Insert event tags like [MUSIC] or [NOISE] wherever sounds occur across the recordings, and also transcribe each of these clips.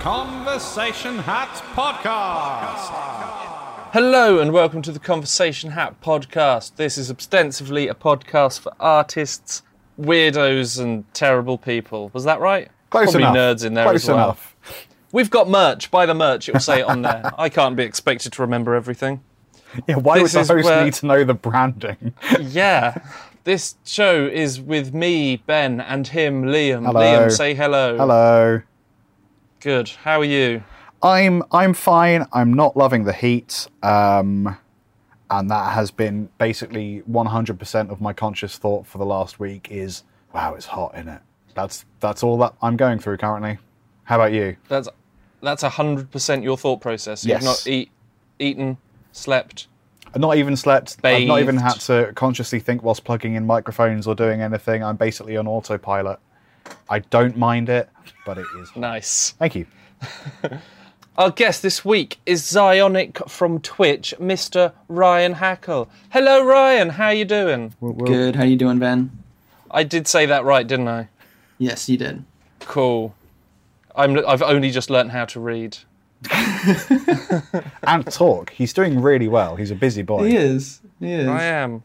Conversation Hat Podcast. Hello and welcome to the Conversation Hat podcast. This is ostensibly a podcast for artists, weirdos, and terrible people. Was that right? Close Probably enough. nerds in there Close as well. enough. We've got merch. Buy the merch. It'll say it on there. I can't be expected to remember everything. Yeah, why This would is the host where- need to know the branding? [LAUGHS] Yeah. This show is with me, Ben, and him, Liam. Hello. Liam, say hello. Hello. Good. How are you? I'm I'm fine. I'm not loving the heat. Um, and that has been basically 100% of my conscious thought for the last week is, wow, it's hot in it. That's that's all that I'm going through currently. How about you? That's that's hundred percent your thought process. Yes. You've not eat, eaten, slept. I've not even slept. I've not even had to consciously think whilst plugging in microphones or doing anything. I'm basically on autopilot. I don't mind it, but it is. Nice. Thank you. [LAUGHS] Our guest this week is Zyonik from Twitch, Mr. Ryan Hackel. Hello, Ryan. How are you doing? Good. How are you doing, Ben? I did say that right, didn't I? Yes, you did. Cool. I'm, I've only just learnt how to read. [LAUGHS] And talk. He's doing really well. He's a busy boy. He is. He is. I am.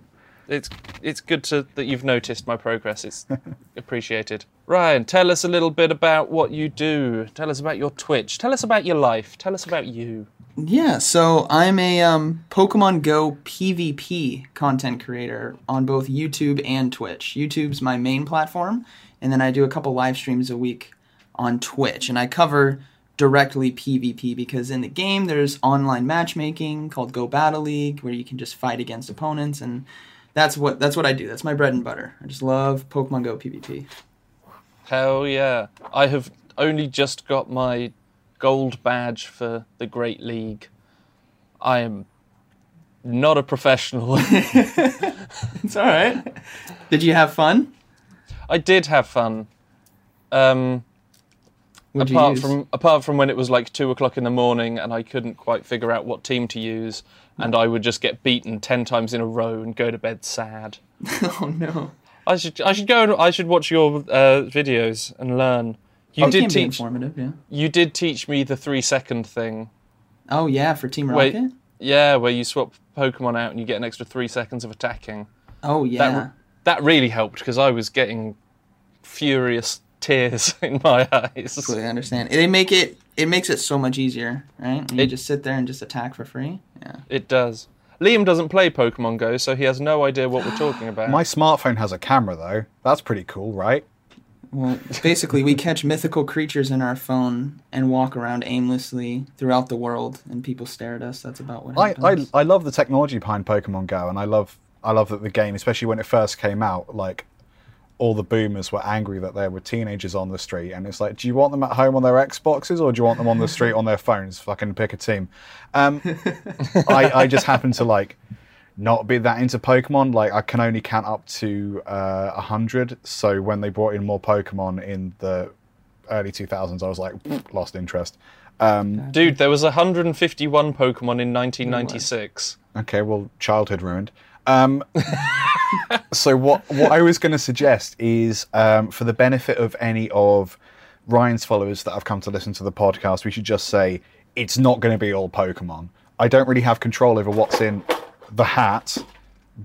It's it's good to that you've noticed my progress. It's [LAUGHS] appreciated. Ryan, tell us a little bit about what you do. Tell us about your Twitch. Tell us about your life. Tell us about you. Yeah. So I'm a um, Pokemon Go PvP content creator on both YouTube and Twitch. YouTube's my main platform, and then I do a couple live streams a week on Twitch, and I cover directly PvP because in the game there's online matchmaking called Go Battle League where you can just fight against opponents and that's what that's what I do. That's my bread and butter. I just love Pokemon Go PvP. Hell yeah. I have only just got my gold badge for the Great League. I am not a professional. [LAUGHS] [LAUGHS] It's all right. Did you have fun? I did have fun. Um, You apart from apart from when it was like two o'clock in the morning and I couldn't quite figure out what team to use, and I would just get beaten ten times in a row and go to bed sad. [LAUGHS] oh no. I should I should go and I should watch your uh, videos and learn. You It did teach informative, yeah. you did teach me the three second thing. Oh yeah, for Team. Rocket. Yeah, where you swap Pokemon out and you get an extra three seconds of attacking. Oh yeah. That that really helped because I was getting furious tears [LAUGHS] in my eyes. I completely understand. They make it. It makes it so much easier, right? And you It- just sit there and just attack for free. Yeah. It does. Liam doesn't play Pokemon Go, so he has no idea what we're talking about. My smartphone has a camera though. That's pretty cool, right? Well, basically, we catch mythical creatures in our phone and walk around aimlessly throughout the world, and people stare at us. That's about what I. I I love the technology behind Pokemon Go, and I love I love that the game, especially when it first came out, like all the boomers were angry that there were teenagers on the street, and it's like, do you want them at home on their Xboxes or do you want them on the street on their phones? Fucking pick a team. Um, I I just happen to like not be that into Pokemon. Like I can only count up to uh, a hundred. So when they brought in more Pokemon in the early 2000s, I was like lost interest. Um, Dude, there was 151 Pokemon in 1996. Okay, well, childhood ruined. Um, [LAUGHS] so what what I was going to suggest is, um, for the benefit of any of Ryan's followers that have come to listen to the podcast, we should just say it's not going to be all Pokemon. I don't really have control over what's in the hat,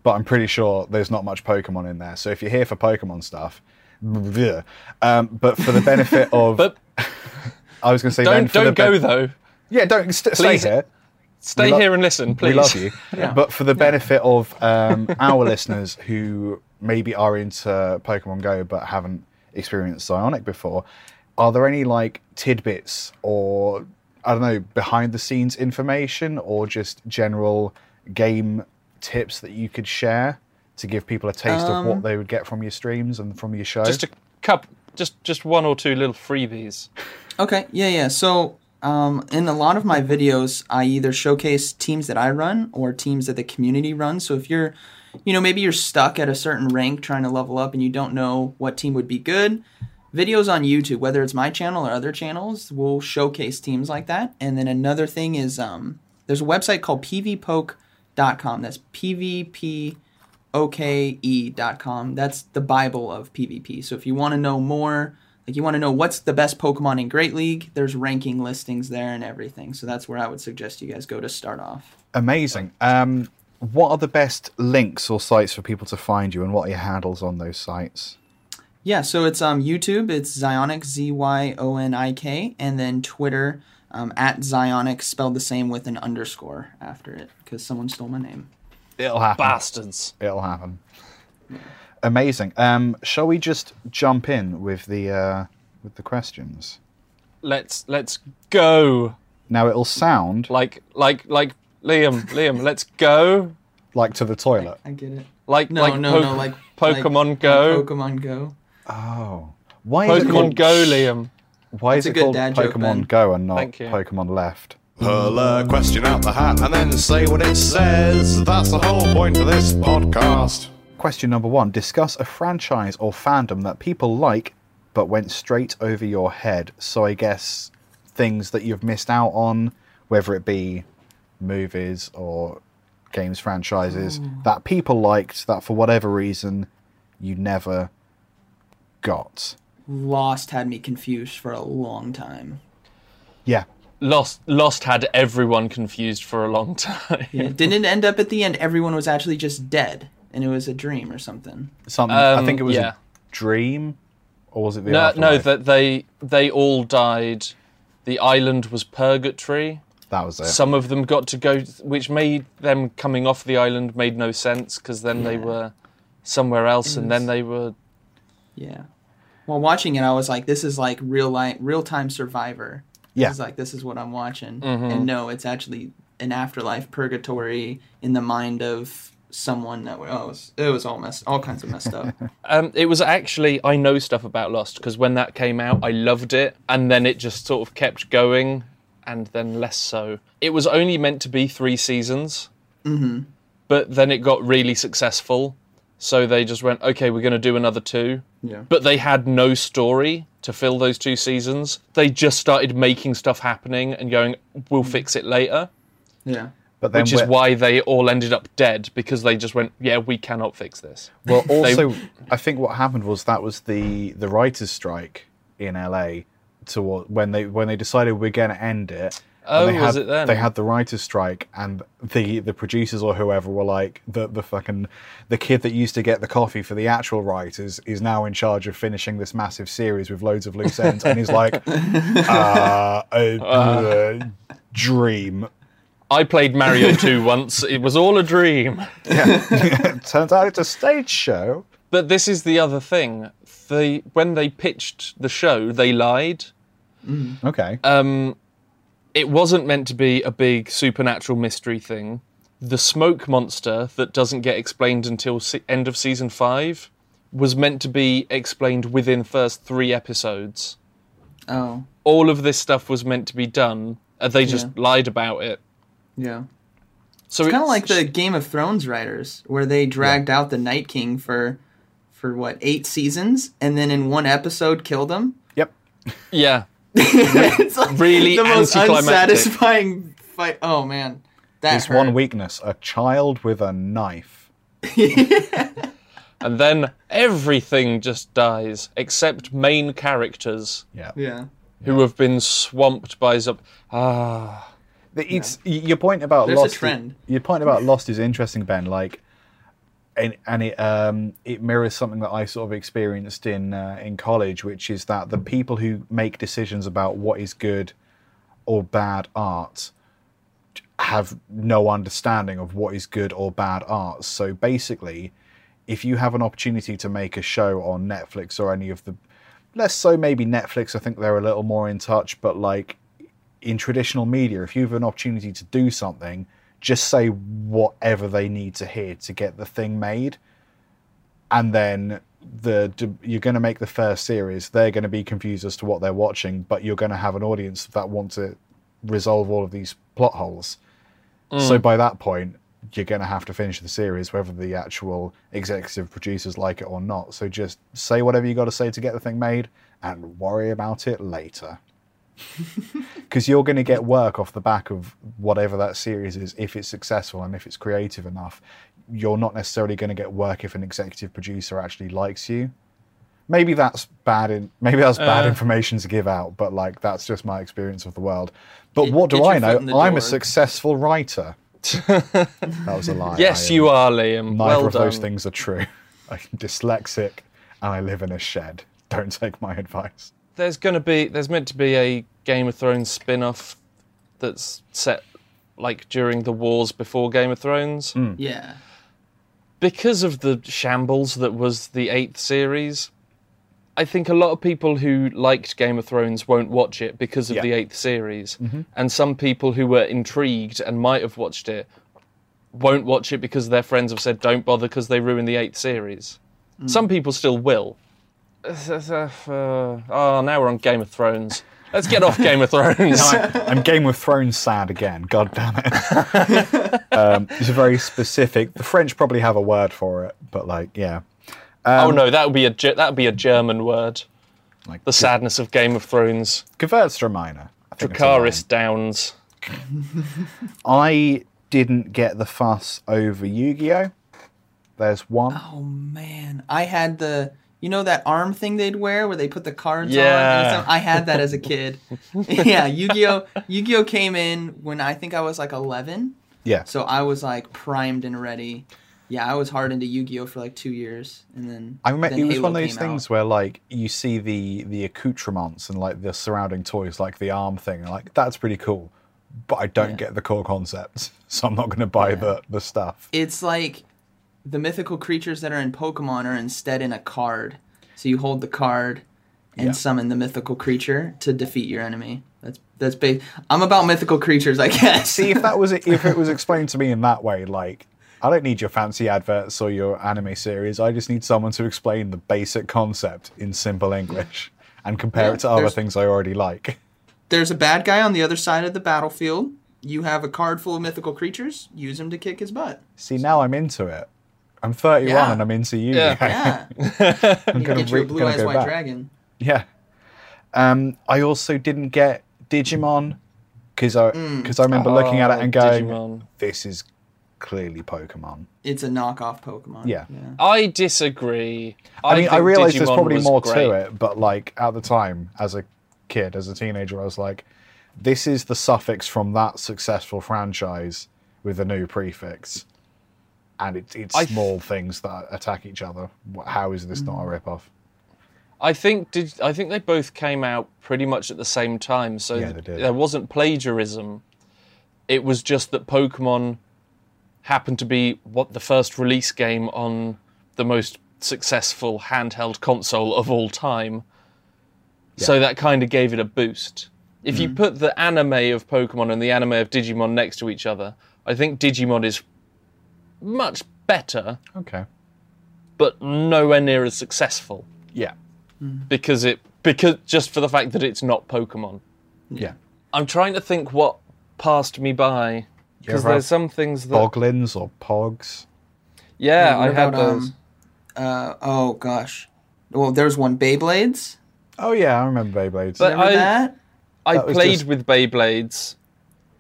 but I'm pretty sure there's not much Pokemon in there. So if you're here for Pokemon stuff, bleh. um, but for the benefit of, [LAUGHS] But [LAUGHS] I was going to say, don't don't go though. Yeah, don't st- stay here. Stay lo- here and listen, please. We love you. [LAUGHS] But for the benefit of um, our [LAUGHS] listeners who maybe are into Pokemon Go but haven't experienced Zyonik before, are there any like tidbits or I don't know behind the scenes information or just general game tips that you could share to give people a taste of what they would get from your streams and from your show? Just a cup, just just one or two little freebies. Okay, yeah, yeah. So, um, in a lot of my videos, I either showcase teams that I run or teams that the community runs. So, if you're, you know, maybe you're stuck at a certain rank trying to level up and you don't know what team would be good, videos on YouTube, whether it's my channel or other channels, will showcase teams like that. And then another thing is, um, there's a website called pvpoke.com. That's pvpoke.com. That's the Bible of PvP. So if you want to know more, Like you want to know what's the best Pokemon in Great League, there's ranking listings there and everything. So that's where I would suggest you guys go to start off. Amazing. Um, what are the best links or sites for people to find you, and what are your handles on those sites? Yeah, so it's um YouTube, it's Zyonik Z Y O N I K, and then Twitter um, at Zyonik spelled the same with an underscore after it because someone stole my name. It'll happen. Bastards. It'll happen. Amazing. Um, shall we just jump in with the uh, with the questions? Let's let's go. Now it'll sound Like like like Liam, Liam, let's go. like to the toilet. I get it. Like No, like no, Po- no, like Pokemon like- Go. like Pokemon Go. Oh, why is it Pokemon called, Go, Liam. Why is That's a it called dad joke, Pokemon Ben. Go and not Pokemon Left? Pull a question out the hat and then say what it says. That's the whole point of this podcast. Question number one: Discuss a franchise or fandom that people like, but went straight over your head. So I guess things that you've missed out on, whether it be movies or games franchises hmm. that people liked that for whatever reason you never got. Lost had me confused for a long time. Yeah, Lost Lost had everyone confused for a long [LAUGHS] time. Yeah, didn't it end up at the end everyone was actually just dead and it was a dream or something? something. I Um, think it was yeah. a dream, or was it the No, no, that they they all died. The island was purgatory. that was it. Some of them got to go, which made them coming off the island made no sense because then they were somewhere else, and then they were. Yeah. While watching it, I was like, "This is like real life, real time Survivor." Yeah. This is like this is what I'm watching, Mm-hmm. and no, it's actually an afterlife purgatory in the mind of someone that oh, it was, it was all messed, all kinds of messed up. [LAUGHS] Um, it was actually I know stuff about Lost because when that came out, I loved it, and then it just sort of kept going, and then less so. It was only meant to be three seasons, mm-hmm. but then it got really successful, so they just went, okay, we're going to do another two. yeah. But they had no story to fill those two seasons. They just started making stuff happening and going, we'll fix it later. Yeah. But Which is why they all ended up dead because they just went, yeah, we cannot fix this. Well, [LAUGHS] also, I think what happened was that was the the writers' strike in LA to when they when they decided we're going to end it. Oh, they was had, it then? They had the writers' strike, and the the producers or whoever were like the the fucking the kid that used to get the coffee for the actual writers is now in charge of finishing this massive series with loads of loose ends, and he's like, [LAUGHS] uh, a, uh, dream. I played Mario [LAUGHS] 2 once. It was all a dream. [LAUGHS] Turns out it's a stage show. But this is the other thing. They, when they pitched the show, they lied. Okay. Um, it wasn't meant to be a big supernatural mystery thing. The smoke monster that doesn't get explained until se- end of season five was meant to be explained within first three episodes. Oh. All of this stuff was meant to be done. And they just Yeah. lied about it. Yeah. So It's kind of like the Game of Thrones writers, where they dragged out the Night King for, for what eight seasons, and then in one episode killed him. yep. yeah. [LAUGHS] it's like Really the most unsatisfying fight. Oh man, that His hurt. one weakness: a child with a knife. [LAUGHS] And then everything just dies except main characters Yeah. Yeah. who have been swamped by some. Ah. It's y your point about There's a Lost. trend. Your point about Lost is interesting, Ben. Like, and and it um it mirrors something that I sort of experienced in uh, in college, which is that the people who make decisions about what is good or bad art have no understanding of what is good or bad art. So basically, if you have an opportunity to make a show on Netflix or any of the less so maybe Netflix, I think they're a little more in touch, but like in traditional media, if you have an opportunity to do something, just say whatever they need to hear to get the thing made. And then the you're going to make the first series. They're going to be confused as to what they're watching, but you're going to have an audience that want to resolve all of these plot holes. So mm. by that point, you're going to have to finish the series, whether the actual executive producers like it or not. So just say whatever you got to say to get the thing made, and worry about it later [LAUGHS] because you're going to get work off the back of whatever that series is if it's successful and if it's creative enough you're not necessarily going to get work if an executive producer actually likes you maybe that's bad in maybe that's bad Uh. information to give out, but like that's just my experience of the world. But Get- what do I know? I'm a successful writer. [LAUGHS] that was a lie. Yes, you are, Liam. Neither well of done. those things are true. [LAUGHS] I'm dyslexic and I live in a shed. Don't take my advice. There's going to be there's meant to be a Game of Thrones spin-off that's set like during the wars before Game of Thrones. Hmm. Yeah. because of the shambles that was the eighth series, I think a lot of people who liked Game of Thrones won't watch it because of Yeah. the eighth series. Mm-hmm. And some people who were intrigued and might have watched it won't watch it because their friends have said don't bother because they ruined the eighth series. Hmm. Some people still will. [SIGHS] Uh, uh, uh, oh, now we're on Game of Thrones. Let's get off Game of Thrones. I, [LAUGHS] I'm Game of Thrones sad again. God damn it. [LAUGHS] um, it's a very specific. The French probably have a word for it, but like, yeah. oh no, that would be a that would be a German word. Like The sadness of Game of Thrones. Gewürztraminer. I think it's a Downs. [LAUGHS] I didn't get the fuss over Yu-Gi-Oh. There's one. Oh man, I had the you know that arm thing they'd wear where they put the cards on. Yeah. and? I had that as a kid. [LAUGHS] [LAUGHS] yeah, Yu-Gi-Oh. Yu-Gi-Oh came in when I think I was like 11, Yeah. so I was like primed and ready. Yeah, I was hard into Yu-Gi-Oh for like two years, and then I remember then it was Halo one of those things out. where like you see the the accoutrements and like the surrounding toys, like the arm thing, and like that's pretty cool. But I don't Yeah. get the core concept, [LAUGHS] so I'm not going to buy the the stuff. It's like the mythical creatures that are in Pokemon are instead in a card. So you hold the card and Yeah. summon the mythical creature to defeat your enemy. That's that's big. I'm about mythical creatures, I guess. See if that was [LAUGHS] if it was explained to me in that way, like I don't need your fancy adverts or your anime series. I just need someone to explain the basic concept in simple English and compare Yeah, it to other things I already like. There's a bad guy on the other side of the battlefield. You have a card full of mythical creatures. Use him to kick his butt. See, now I'm into it. I'm 31 Yeah. and I'm into [LAUGHS] you. Yeah. Yeah, I'm gonna get you a re- blue gonna eyes white back. dragon. Yeah. Um, I also didn't get Digimon because I because I remember looking at it Oh, and going, Digimon. "This is clearly Pokemon." It's a knockoff Pokemon. Yeah. I disagree. I, mean, I think realize there's probably more great. to it, but like at the time, as a kid, as a teenager, I was like, "This is the suffix from that successful franchise with a new prefix." And it's it's I th- small things that attack each other. How is this not a rip-off? I think did I think they both came out pretty much at the same time, so Yeah, there wasn't plagiarism. It was just that Pokemon happened to be what the first release game on the most successful handheld console of all time. So that kind of gave it a boost. If Mm-hmm. you put the anime of Pokemon and the anime of Digimon next to each other, I think Digimon is much better, Okay. but nowhere near as successful Yeah. because it because just for the fact that it's not Pokemon. Yeah. I'm trying to think what passed me by because ever there's some things that Boglins or Pogs. yeah, What I had about, those. um, uh, oh gosh. Well, there's one Beyblades. Oh yeah, I remember Beyblades. But Remember I- that? I that was played just- with Beyblades,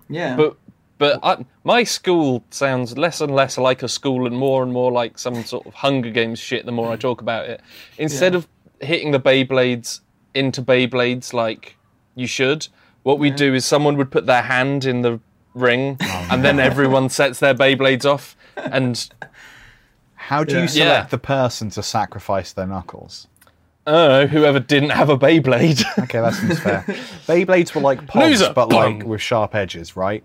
Yeah. but but I, my school sounds less and less like a school and more and more like some sort of Hunger Games shit. The more I talk about it, instead Yeah. of hitting the Beyblades into Beyblades like you should, what we do is someone would put their hand in the ring, Oh, and then everyone sets their Beyblades off, and How do you select Yeah. the person to sacrifice their knuckles? uh, whoever didn't have a Beyblade. Okay, that seems fair. [LAUGHS] Beyblades were like Loser. but like with sharp edges, right?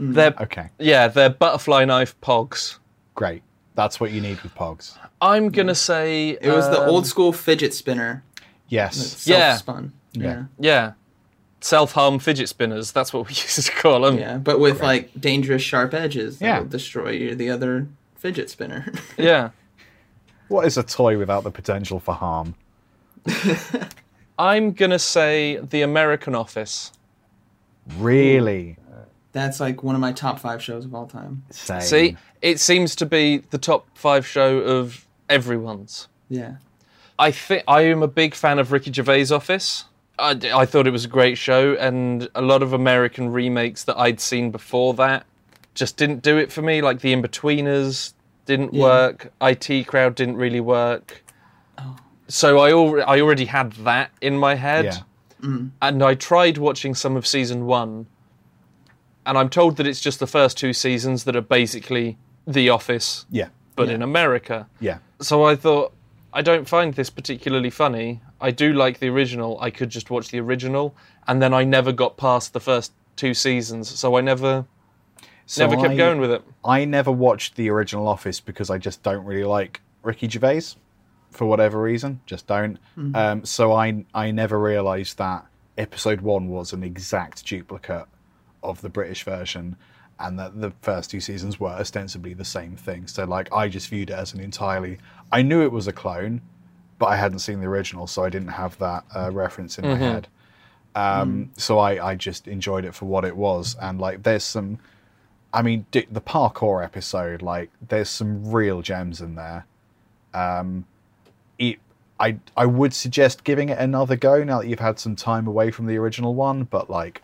They're Okay, yeah, they're butterfly knife pogs. great. That's what you need with pogs. I'm gonna say it was the um, old school fidget spinner. Yes. Yeah. Self-spun. Yeah. Yeah. Yeah. Self harm fidget spinners. That's what we [LAUGHS] used to call them. Yeah, but with like dangerous sharp edges that Yeah. will destroy your, the other fidget spinner. [LAUGHS] Yeah. What is a toy without the potential for harm? [LAUGHS] I'm going to say The American Office. Really? That's like one of my top five shows of all time. Same. See, it seems to be the top five show of everyone's. Yeah. I think I am a big fan of Ricky Gervais' Office. I, I thought it was a great show, and a lot of American remakes that I'd seen before that just didn't do it for me. Like The Inbetweeners didn't Yeah. work. IT Crowd didn't really work. Oh. so I al- I already had that in my head, Yeah. Mm. and I tried watching some of season one, and I'm told that it's just the first two seasons that are basically The Office, Yeah. but Yeah. in America. Yeah. So I thought, I don't find this particularly funny. I do like the original. I could just watch the original, and then I never got past the first two seasons, so I never So never kept I- going with it. I never watched the original Office because I just don't really like Ricky Gervais for whatever reason. Just don't. Um, so I I never realised that episode one was an exact duplicate of the British version, and that the first two seasons were ostensibly the same thing. So like I just viewed it as an entirely. I knew it was a clone, but I hadn't seen the original, so I didn't have that uh, reference in my head. Um, So I, I just enjoyed it for what it was, and like there's some I mean, the parkour episode, like, there's some real gems in there. Um, it, I, I would suggest giving it another go now that you've had some time away from the original one, but like,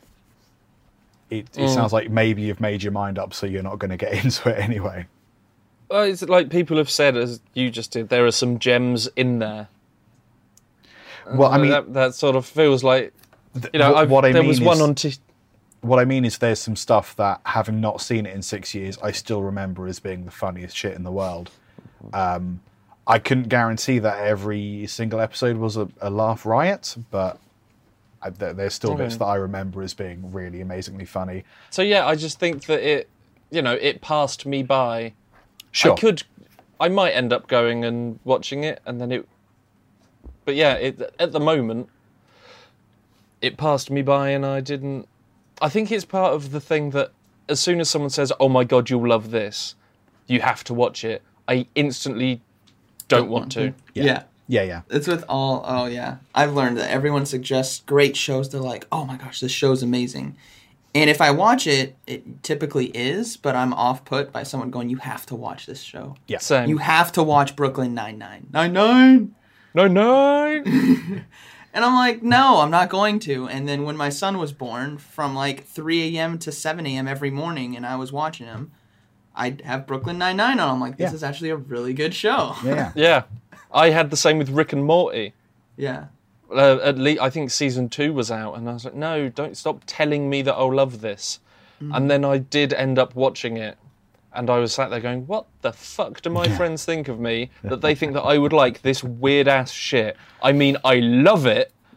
it, it sounds like maybe you've made your mind up, so you're not going to get [LAUGHS] into it anyway. Well, it's like people have said, as you just did, there are some gems in there. Well, I mean, that, that sort of feels like you know. what- what I there mean was one is- on. T- what I mean is, there's some stuff that, having not seen it in six years, I still remember as being the funniest shit in the world. Um, I couldn't guarantee that every single episode was a, a laugh riot, but I, there, there's still bits that I remember as being really amazingly funny. so yeah, I just think that it, you know, it passed me by. Sure. I could, I might end up going and watching it, and then it. But yeah, it, at the moment, it passed me by, and I didn't. I think it's part of the thing that as soon as someone says, "Oh my god, you'll love this," you have to watch it. I instantly don't, want to. Yeah. Yeah, yeah. Yeah. It's with all. Oh yeah, I've learned that everyone suggests great shows. They're like, oh my gosh, this show's amazing. And if I watch it, it typically is, but I'm off put by someone going, "You have to watch this show. Yeah. Same. You have to watch Brooklyn Nine Nine. Nine Nine." no, [LAUGHS] no. [LAUGHS] And I'm like, no, I'm not going to. And then when my son was born, from like 3 a.m. to 7 a.m. every morning, and I was watching him, I'd have Brooklyn Nine Nine on. I'm like, this Yeah. is actually a really good show. Yeah, yeah. Yeah, I had the same with Rick and Morty. yeah. uh, at least I think season two was out, and I was like, no, don't stop telling me that I'll love this. And then I did end up watching it, and I was sat there going, what the fuck do my friends think of me [LAUGHS] that they think that I would like this weird ass shit? I mean, I love it, [LAUGHS]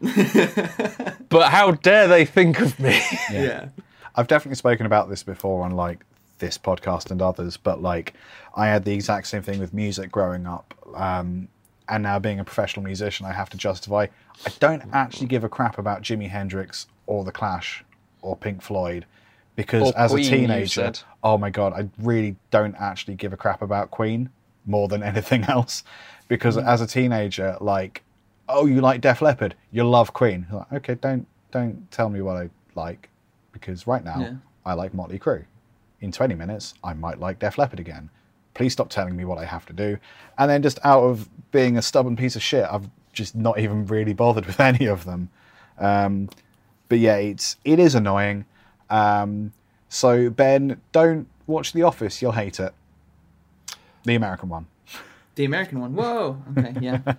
but how dare they think of me? [LAUGHS] Yeah. I've definitely spoken about this before on like this podcast and others, but like I had the exact same thing with music growing up. Um, and now being a professional musician, I have to justify I don't actually give a crap about Jimi Hendrix or The Clash or Pink Floyd because Or as Queen, a teenager, oh my god, I really don't actually give a crap about Queen more than [LAUGHS] anything else because Mm. as a teenager, like, oh, you like Def Leppard, you love Queen. Like, okay, don't don't tell me what I like because right now Yeah. I like Motley Crue. In 20 minutes, I might like Def Leppard again. Please stop telling me what I have to do. And then just out of being a stubborn piece of shit, I've just not even really bothered [LAUGHS] with any of them. Um, but yeah, it's it is annoying. Um, so Ben, don't watch The Office. You'll hate it. The American one. The American one. Whoa. Okay. Yeah. [LAUGHS]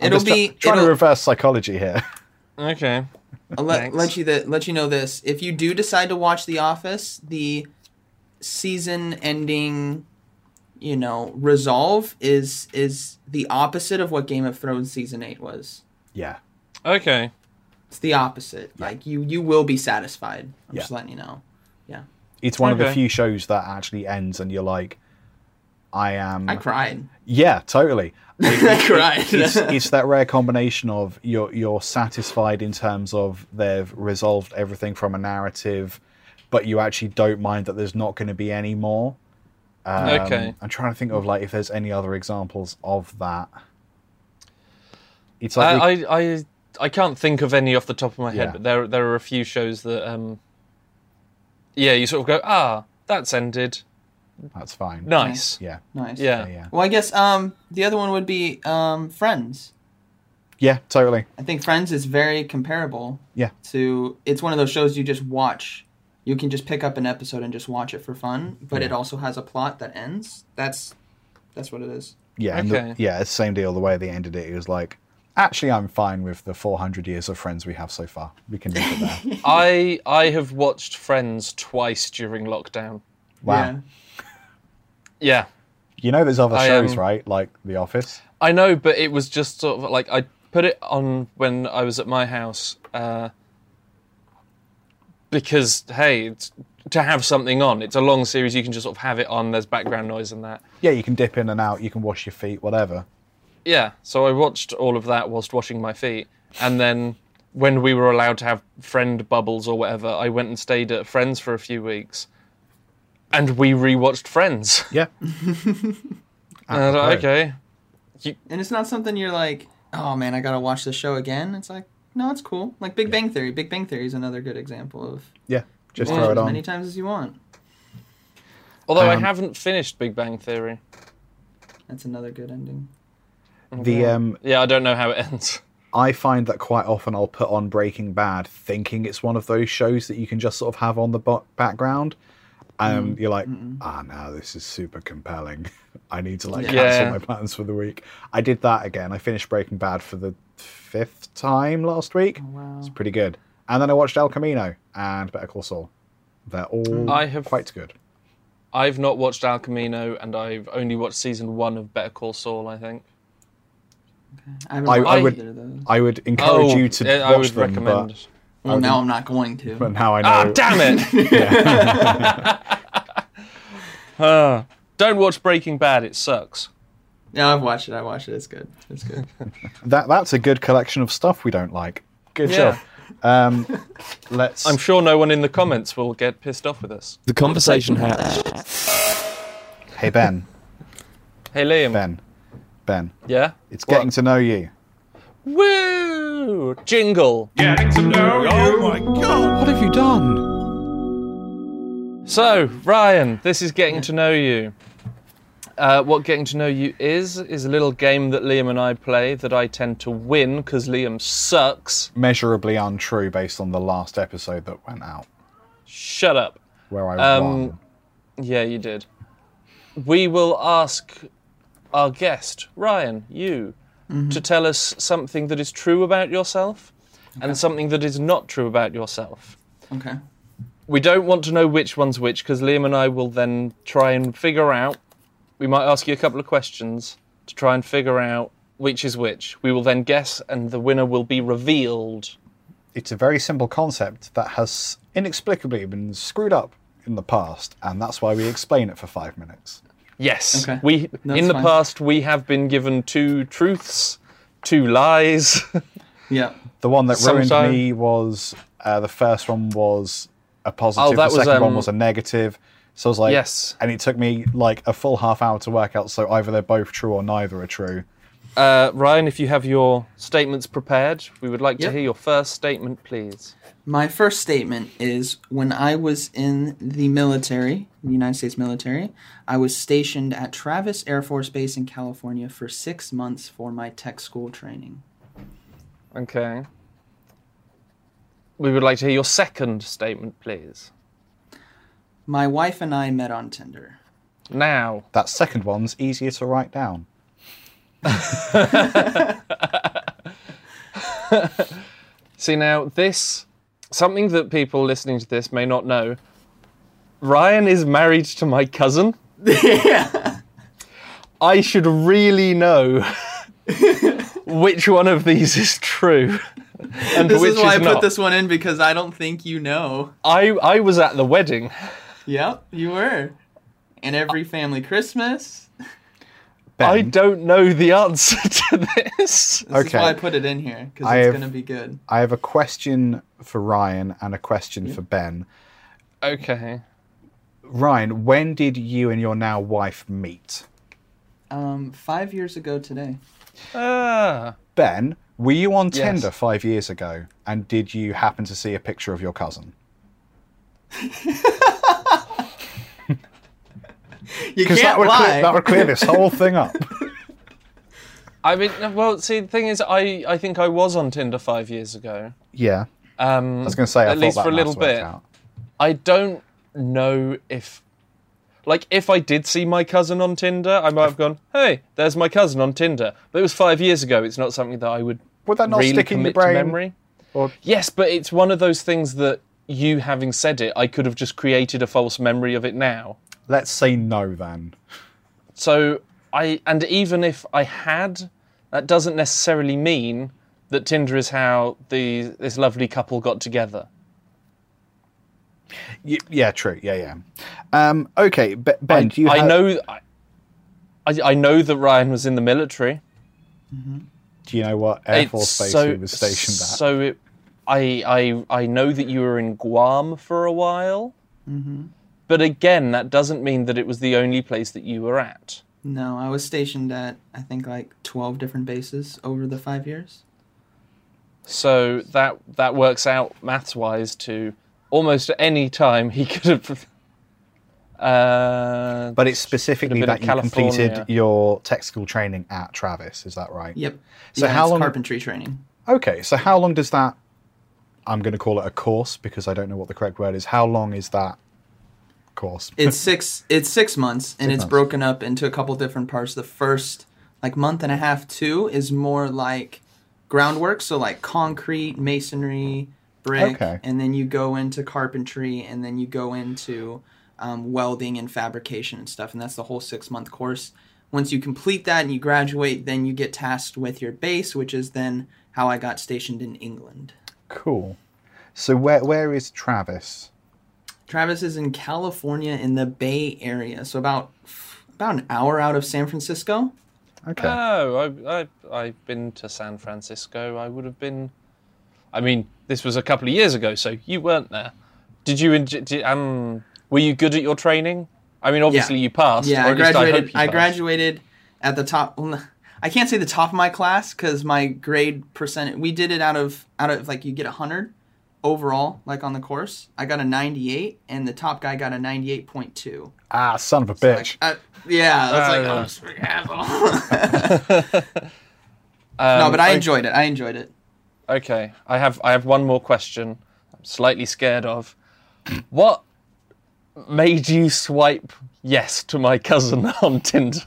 It'll just try- be. trying it'll, to reverse psychology here. okay. I'll let, let you the, let you know this. If you do decide to watch The Office, the season ending, you know, resolve is is the opposite of what Game of Thrones season eight was. yeah. Okay. It's the opposite. Like you you will be satisfied. I'm Yeah. just letting you know. Yeah. It's one of the few shows that actually ends and you're like, I am. I cried. Yeah, totally. [LAUGHS] I cried. it's, [LAUGHS] it's that rare combination of you're you're satisfied in terms of they've resolved everything from a narrative, but you actually don't mind that there's not going to be any more. Um, Okay. I'm trying to think of like if there's any other examples of that. It's like I, I, I, I can't think of any off the top of my head, Yeah. but there there are a few shows that, um, yeah, you sort of go, ah, that's ended. that's fine. Nice. Yeah. nice. Yeah. Yeah. Yeah. Well, I guess um the other one would be um Friends. Yeah. Totally. I think Friends is very comparable Yeah. to it's one of those shows you just watch. You can just pick up an episode and just watch it for fun, but it also has a plot that ends. That's that's what it is. Yeah. and the- yeah. It's same deal. The way they ended it, it was like, Actually, I'm fine with the 400 years of Friends we have so far. We can leave it there. [LAUGHS] I I have watched Friends twice during lockdown. Wow. Yeah. Yeah, You know, there's other I, shows, um, right? Like The Office. I know, but it was just sort of like I put it on when I was at my house uh, because hey, it's, to have something on. It's a long series. You can just sort of have it on. There's background noise and that. Yeah, you can dip in and out. You can wash your feet, whatever. Yeah, so I watched all of that whilst washing my feet, and then when we were allowed to have friend bubbles or whatever, I went and stayed at Friends for a few weeks, and we rewatched Friends. [LAUGHS] Yeah. And I was like, Apropos. okay, And it's not something you're like, oh man, I gotta watch the show again. It's like, no, it's cool. Like Big Bang Theory. Big Bang Theory is another good example of Yeah. Just watch throw it it as on. many times as you want. although I Um, haven't finished Big Bang Theory. That's another good ending. The um, Yeah, I don't know how it ends. I find that quite often I'll put on Breaking Bad, thinking it's one of those shows that you can just sort of have on the bo- background. Um, you're like, ah, now this is super compelling. [LAUGHS] I need to like Yeah. cancel my plans for the week. I did that again. I finished Breaking Bad for the fifth time last week. wow. It's pretty good. And then I watched El Camino and Better Call Saul. They're all I have- quite good. I've not watched El Camino, and I've only watched season one of Better Call Saul. I think. I, I- I would- either of those. I would encourage oh, you to yeah, watch I would them, recommend. but, well, now I'm not going to. but now I know. Ah, damn it! [LAUGHS] Ah, [LAUGHS] don't watch Breaking Bad. It sucks. Yeah, I've watched it. I watched it. It's good. It's good. [LAUGHS] That that's a good collection of stuff we don't like. Good Yeah. job. Um, let's. I'm sure no one in the comments will get pissed off with us. The conversation hatch. hey Ben, Hey Liam. Ben, Ben. Yeah. It's What? getting to know you. Woo! Jingle. Getting to know you. Oh my god. What have you done? So, Ryan, this is getting to know you. Uh, what getting to know you is is a little game that Liam and I play that I tend to win because Liam sucks. Measurably untrue based on the last episode that went out, Shut up. where I Um, won. Yeah, you did. We will ask our guest, Ryan, you, Mm-hmm. to tell us something that is true about yourself and something that is not true about yourself. Okay. We don't want to know which one's which because Liam and I will then try and figure out. We might ask you a couple of questions to try and figure out which is which. We will then guess, and the winner will be revealed. It's a very simple concept that has inexplicably been screwed up in the past, and that's why we explain it for five minutes. Yes, Okay. we That's in the fine. past we have been given two truths, two lies. [LAUGHS] Yeah. The one that ruined Sometime- me was uh, the first one was a positive, Oh, that the was, second one um, was a negative. So I was like, Yes. and it took me like a full half hour to work out. So either they're both true or neither are true. Uh, Ryan, if you have your statements prepared, we would like to hear your first statement, please. My first statement is when I was in the military, the United States military, I was stationed at Travis Air Force Base in California for six months for my tech school training. Okay. We would like to hear your second statement, please. My wife and I met on Tinder. Now, That second one's easier to write down. [LAUGHS] see now this something that people listening to this may not know. Ryan is married to my cousin. yeah. [LAUGHS] I should really know [LAUGHS] which one of these is true and This which is why I not. put this one in because I don't think you know. I I was at the wedding. Yep, you were. And every family Christmas. Ben, I don't know the answer [LAUGHS] to this. This is Okay. why I put it in here because it's gonna be good. I have a question for Ryan and a question for Ben. Okay. Ryan, when did you and your now wife meet? Um, five years ago today. Ah. Ben, were you on Yes. Tinder five years ago, and did you happen to see a picture of your cousin? [LAUGHS] [LAUGHS] You Because can't that would lie. clear, that would clear this whole thing up. [LAUGHS] I mean, well, see, the thing is, I, I think I was on Tinder five years ago. Yeah, Um, I was going to say. I at thought least that for a little bit. Out. I don't know if, Like, if I did see my cousin on Tinder, I might have gone, "Hey, there's my cousin on Tinder." But it was five years ago. It's not something that I would Would that not really stick in your brain? memory. Or Yes, but it's one of those things that you having said it, I could have just created a false memory of it now. Let's say no then. So I, and even if I had, that doesn't necessarily mean that Tinder is how the this lovely couple got together. Y- yeah, true. Yeah, yeah. Um, okay, Be- Ben, I, do you I have- know, I, I, know that Ryan was in the military. Do you know what Air It's Force base so, he was stationed at? So it, I, I, I know that you were in Guam for a while. Mm-hmm. But again, that doesn't mean that it was the only place that you were at. No, I was stationed at I think like twelve different bases over the five years. So that that works out maths wise to almost any time he [LAUGHS] could have. Uh, But it's specifically that you in completed your tech school training at Travis. Is that right? Yep. So Yeah, how it's long- carpentry training? Okay, so how long does that? I'm going to call it a course because I don't know what the correct word is. How long is that course? [LAUGHS] It's six. It's six months, and Six it's months. broken up into a couple different parts. The first like month and a half, two is more like groundwork, so like concrete, masonry, brick, Okay. and then you go into carpentry, and then you go into um, welding and fabrication and stuff, and that's the whole six month course. Once you complete that and you graduate, then you get tasked with your base, which is then how I got stationed in England. Cool. So where where is Travis? Travis is in California in the Bay Area, so about about an hour out of San Francisco. Okay. Oh, I, I, I've been to San Francisco. I would have been. I mean, this was a couple of years ago, so you weren't there. Did you? Did, um, were you good at your training? I mean, obviously you passed. Yeah, I graduated. I, I, graduated at the top. I can't say the top of my class because my grade percent. We did it out of out of like you get a hundred overall, like on the course. I got a ninety-eight, and the top guy got a ninety-eight point two. ah, son of a bitch. Like, uh, yeah, that's like Uh, oh, this freaking asshole. [LAUGHS] Um, no, but I okay- enjoyed it. I enjoyed it. Okay, I have I have one more question. I'm slightly scared of. What made you swipe yes to my cousin [LAUGHS] on Tinder?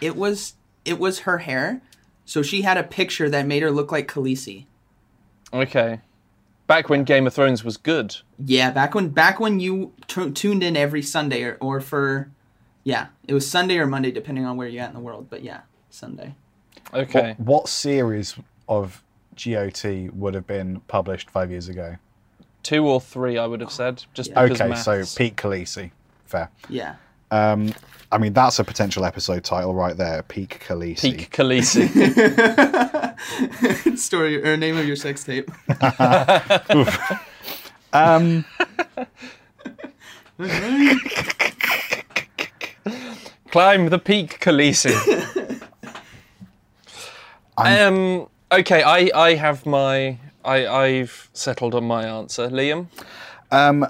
It was it was her hair, so she had a picture that made her look like Khaleesi. Okay, back when Game of Thrones was good. Yeah, back when back when you tu- tuned in every Sunday or, or for, yeah, it was Sunday or Monday depending on where you're at in the world. But yeah, Sunday. Okay, What, what series of GOT would have been published five years ago? two or three, I would have said, just Yeah. because Okay, so maths. Peak Khaleesi. Fair. Yeah. Um, I mean, that's a potential episode title right there. Peak Khaleesi. Peak Khaleesi. [LAUGHS] [LAUGHS] Story or name of your sex tape. [LAUGHS] Um, Climb the peak, Khaleesi. um. Okay, I I have my I I've settled on my answer, Liam. um,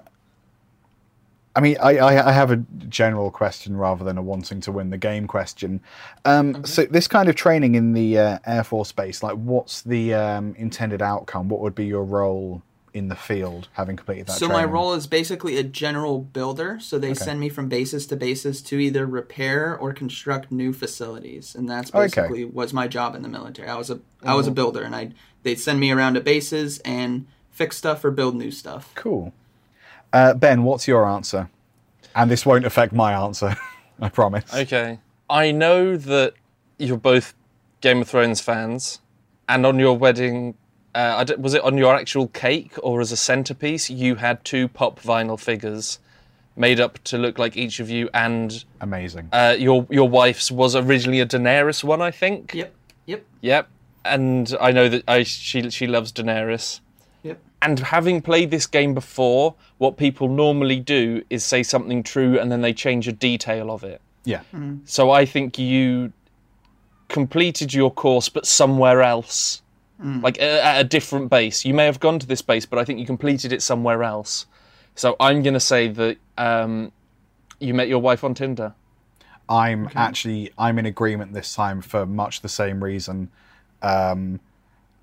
I mean, I, I, I have a general question rather than a wanting to win the game question. Um, So, this kind of training in the uh, Air Force Base, like, what's the um, intended outcome? What would be your role in the field, having completed that? so my role is basically a general builder. So they send me from bases to bases to either repair or construct new facilities, and that's Okay. basically was my job in the military. I was a I was a builder, and I they'd send me around to bases and fix stuff or build new stuff. Cool. Uh, ben, what's your answer? And this won't affect my answer, [LAUGHS] I promise. Okay, I know that you're both Game of Thrones fans, and on your wedding. Uh, I d- was it on your actual cake or as a centerpiece? You had two pop vinyl figures made up to look like each of you, and Amazing. uh, your your wife's was originally a Daenerys one, I think. Yep. Yep. Yep. And I know that I she she loves Daenerys. Yep. And having played this game before, what people normally do is say something true and then they change a detail of it. yeah. So I think you completed your course but somewhere else. Like uh, at a different base. You may have gone to this base, but I think you completed it somewhere else. So I'm going to say that um, you met your wife on Tinder. I'm actually I'm in agreement this time for much the same reason. Um,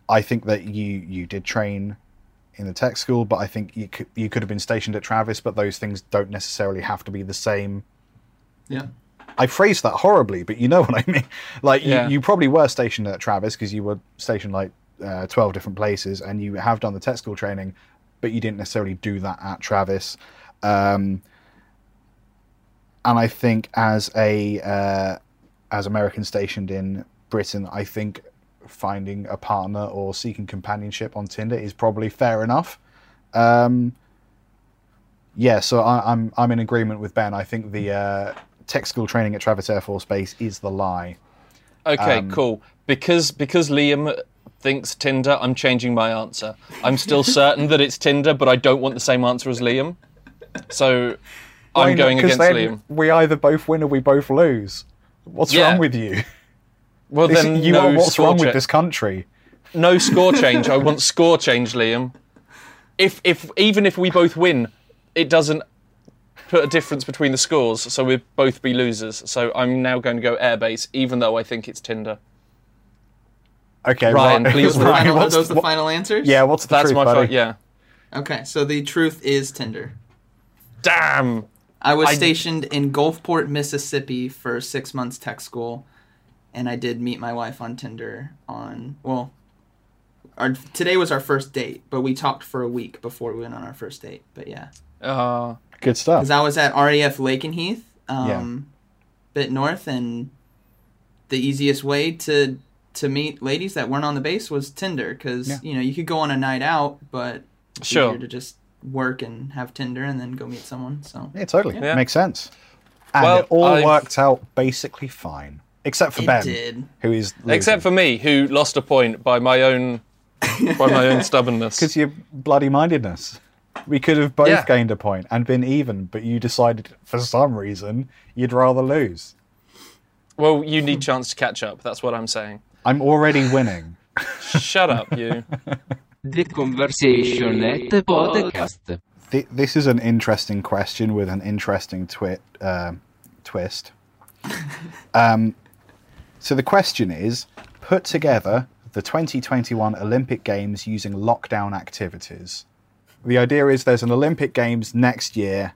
I think that you you did train in the tech school, but I think you could you could have been stationed at Travis, but those things don't necessarily have to be the same Yeah. I phrased that horribly, but you know [LAUGHS] what I mean. Like Yeah. you, you probably were stationed at Travis because you were stationed like uh, twelve different places, and you have done the tech school training, but you didn't necessarily do that at Travis. Um, and I think as a uh, as American stationed in Britain, I think finding a partner or seeking companionship on Tinder is probably fair enough. Um, yeah, so I, I'm I'm in agreement with Ben. I think the uh, tech school training at Travis Air Force Base is the lie. Okay, Um, cool. Because because Liam thinks Tinder, I'm changing my answer. I'm still [LAUGHS] certain that it's Tinder, but I don't want the same answer as Liam. So I'm going against Liam. We either both win or we both lose. What's Yeah. wrong with you? Well, This- then you no are what's score wrong with this country? No score [LAUGHS] change. I want score change, Liam. If if even if we both win, it doesn't put a difference between the scores, so we'd both be losers. So I'm now going to go airbase, even though I think it's Tinder. Okay, Ryan, right. please, The [LAUGHS] Ryan, Ryan, final, are what's those the what- final answers? Yeah, what's the That's truth, my buddy? fault. Yeah. Okay, so the truth is Tinder. Damn. I was I- stationed in Gulfport, Mississippi for six months tech school, and I did meet my wife on Tinder on, well, our, today was our first date, but we talked for a week before we went on our first date. But yeah. Uh, Good stuff. Because I was at RAF Lakenheath, um, bit north, and the easiest way to to meet ladies that weren't on the base was Tinder. Because Yeah. you know you could go on a night out, but it's Sure. easier to just work and have Tinder and then go meet someone. So Yeah, totally. Yeah. Makes sense. And Well, it all I've- worked out basically fine, except for it Ben, did. who is except for me, who lost a point by my own by my own [LAUGHS] stubbornness. because your bloody mindedness. We could have both Yeah. gained a point and been even, but you decided for some reason you'd rather lose. Well, you need chance to catch up. That's what I'm saying. I'm already winning. Shut up, you. [LAUGHS] The Conversation Hat Podcast. Th- this is an interesting question with an interesting twi- uh, twist. [LAUGHS] um, so the question is put together the 2021 Olympic Games using lockdown activities. The idea is there's an Olympic Games next year,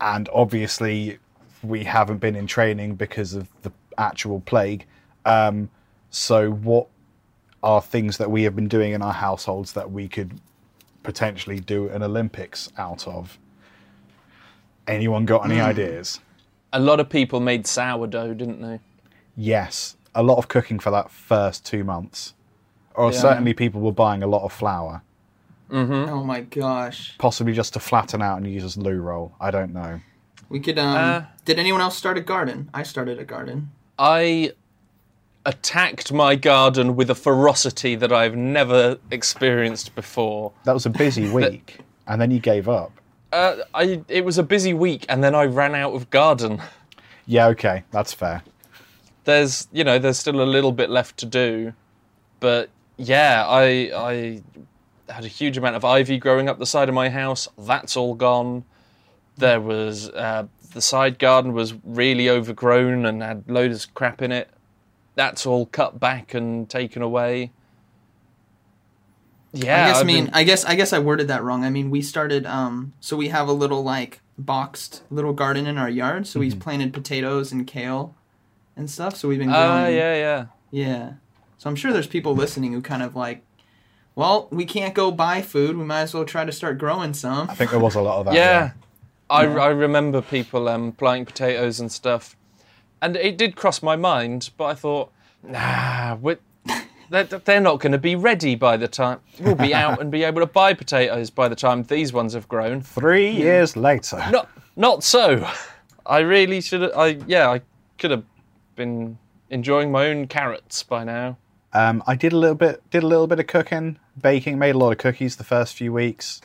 and obviously we haven't been in training because of the actual plague. Um, so, what are things that we have been doing in our households that we could potentially do an Olympics out of? Anyone got any ideas? A lot of people made sourdough, didn't they? Yes, a lot of cooking for that first two months. Or Yeah. certainly people were buying a lot of flour, Oh my gosh. possibly just to flatten out and use as loo roll. I don't know. We could. Um, Uh, did anyone else start a garden? I started a garden. I attacked my garden with a ferocity that I've never experienced before. That was a busy [LAUGHS] week, and then you gave up. Uh, I it was a busy week, and then I ran out of garden. Yeah, okay, that's fair. There's you know there's still a little bit left to do, but yeah, I I had a huge amount of ivy growing up the side of my house. That's all gone. There was uh, the side garden was really overgrown and had loads of crap in it. That's all cut back and taken away. Yeah, I guess. I mean, been- I guess. I guess I worded that wrong. I mean, we started. Um, so we have a little like boxed little garden in our yard. So Mm-hmm. we've planted potatoes and kale, and stuff. So we've been growing. Ah, yeah, yeah. Yeah. So I'm sure there's people listening who kind of like, well, we can't go buy food. We might as well try to start growing some. I think there was a lot of that. yeah. I, I remember people um, planting potatoes and stuff, and it did cross my mind. But I thought, nah, we they're, they're not going to be ready by the time we'll be out and be able to buy potatoes by the time these ones have grown. Three years later. Not not so. I really should. I yeah, I could have been enjoying my own carrots by now. Um, I did a little bit, did a little bit of cooking, baking, made a lot of cookies the first few weeks,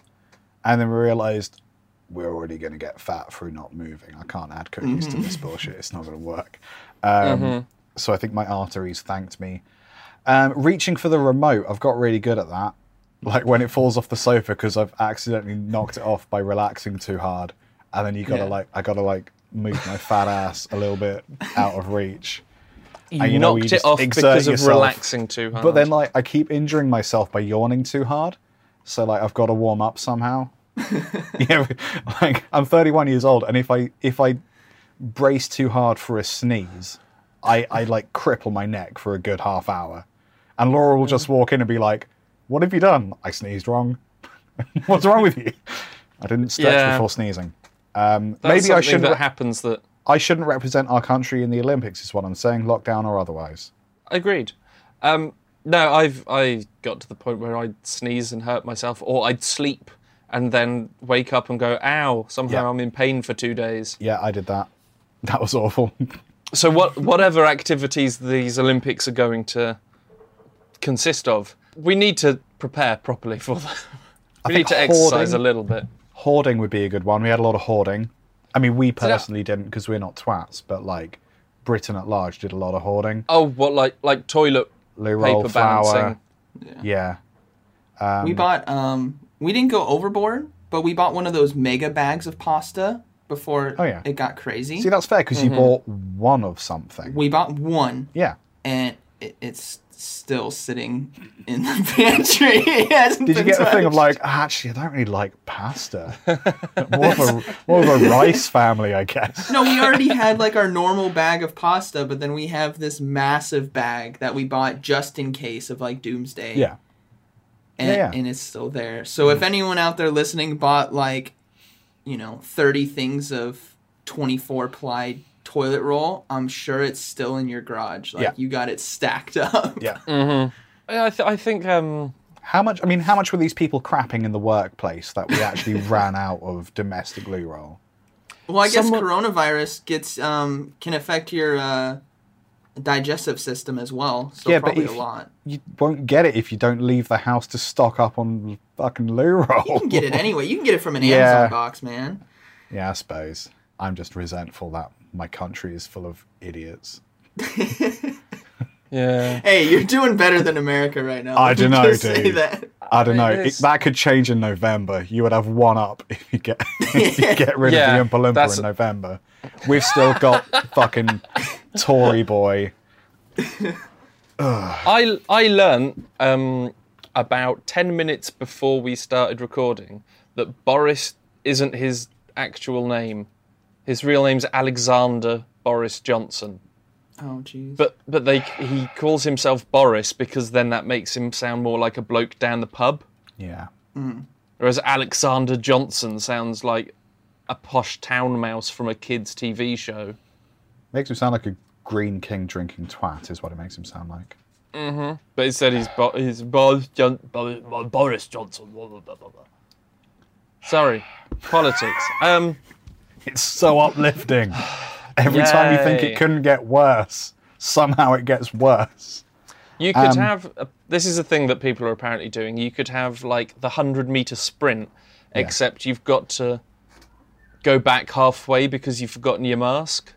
and then we realised we're already going to get fat through not moving. I can't add cookies to this bullshit. It's not going to work. Um, So I think my arteries thanked me. Um, reaching for the remote, I've got really good at that. Like when it falls off the sofa because I've accidentally knocked it off by relaxing too hard, and then you gotta Yeah. like, I gotta like move my fat ass a little bit out of reach. You, And you know, knocked you it off because of yourself. relaxing too hard. But then, like, I keep injuring myself by yawning too hard. So, like, I've got to warm up somehow. [LAUGHS] yeah, like I'm 31 years old, and if I if I brace too hard for a sneeze, I, I like cripple my neck for a good half hour. And Laura will just walk in and be like, What have you done? I sneezed wrong. [LAUGHS] What's wrong with you? I didn't stretch Yeah. before sneezing. Um, maybe I shouldn't. that happens that I shouldn't represent our country in the Olympics. Is what I'm saying, lockdown or otherwise. Agreed. Um, no, I've I got to the point where I'd sneeze and hurt myself, or I'd sleep and then wake up and go, "Ow!" Somehow Yeah. I'm in pain for two days. Yeah, I did that. [LAUGHS] That was awful. [LAUGHS] So what, whatever activities these Olympics are going to consist of, we need to prepare properly for them. [LAUGHS] We need to exercise hoarding- a little bit. Hoarding would be a good one. We had a lot of hoarding. I mean, we personally didn't because we're not twats, but like Britain at large did a lot of hoarding. Oh, what like like toilet Loo roll, paper flour. balancing? Yeah. we bought um we didn't go overboard, but we bought one of those mega bags of pasta before Oh, yeah. it got crazy. See, that's fair because Mm-hmm. you bought one of something. we bought one yeah. and it, it's still sitting in the pantry. [LAUGHS] Did you get the thing of like, actually, I don't really like pasta. more, of a, more of a rice family, I guess. No, we already had like our normal bag of pasta, but then we have this massive bag that we bought just in case of like doomsday. Yeah. and, Yeah, yeah. and it's still there. So if mm. anyone out there listening bought like, you know, thirty things of twenty-four ply toilet roll, I'm sure it's still in your garage. Like Yeah. you got it stacked up. Yeah. [LAUGHS] Yeah, I, th- I think um, How much? I mean, how much were these people crapping in the workplace that we actually [LAUGHS] ran out of domestic loo roll? Well, I guess Someone- coronavirus gets um can affect your uh, digestive system as well. So Yeah, but probably if- a lot. You won't get it if you don't leave the house to stock up on fucking loo roll. You can get it anyway. You can get it from an [LAUGHS] Yeah. Amazon box, man. Yeah, I suppose. I'm just resentful that my country is full of idiots. yeah. Hey, you're doing better than America right now. I dunno, just say dude. that. I don't know. It, that could change in November. You would have one up if you get [LAUGHS] if you get rid Yeah, of the Oompa Loompa in November. We've still got fucking Tory boy. [SIGHS] I I learned um, about ten minutes before we started recording that Boris isn't his actual name. His real name's Alexander Boris Johnson. Oh, jeez. But but they he calls himself Boris because then that makes him sound more like a bloke down the pub. Yeah. Whereas Alexander Johnson sounds like a posh town mouse from a kids' TV show. Makes him sound like a Greene King drinking twat, is what it makes him sound like. Mhm. But instead he's, Bo- he's Boris, John- Bo- Bo- Boris Johnson. Blah, blah, blah, blah, blah. Sorry, politics. Um, It's so uplifting. Every time you think it couldn't get worse, somehow it gets worse. you could Um, have. A, this is a thing that people are apparently doing. You could have like the hundred meter sprint, except you've got to go back halfway because you've forgotten your mask.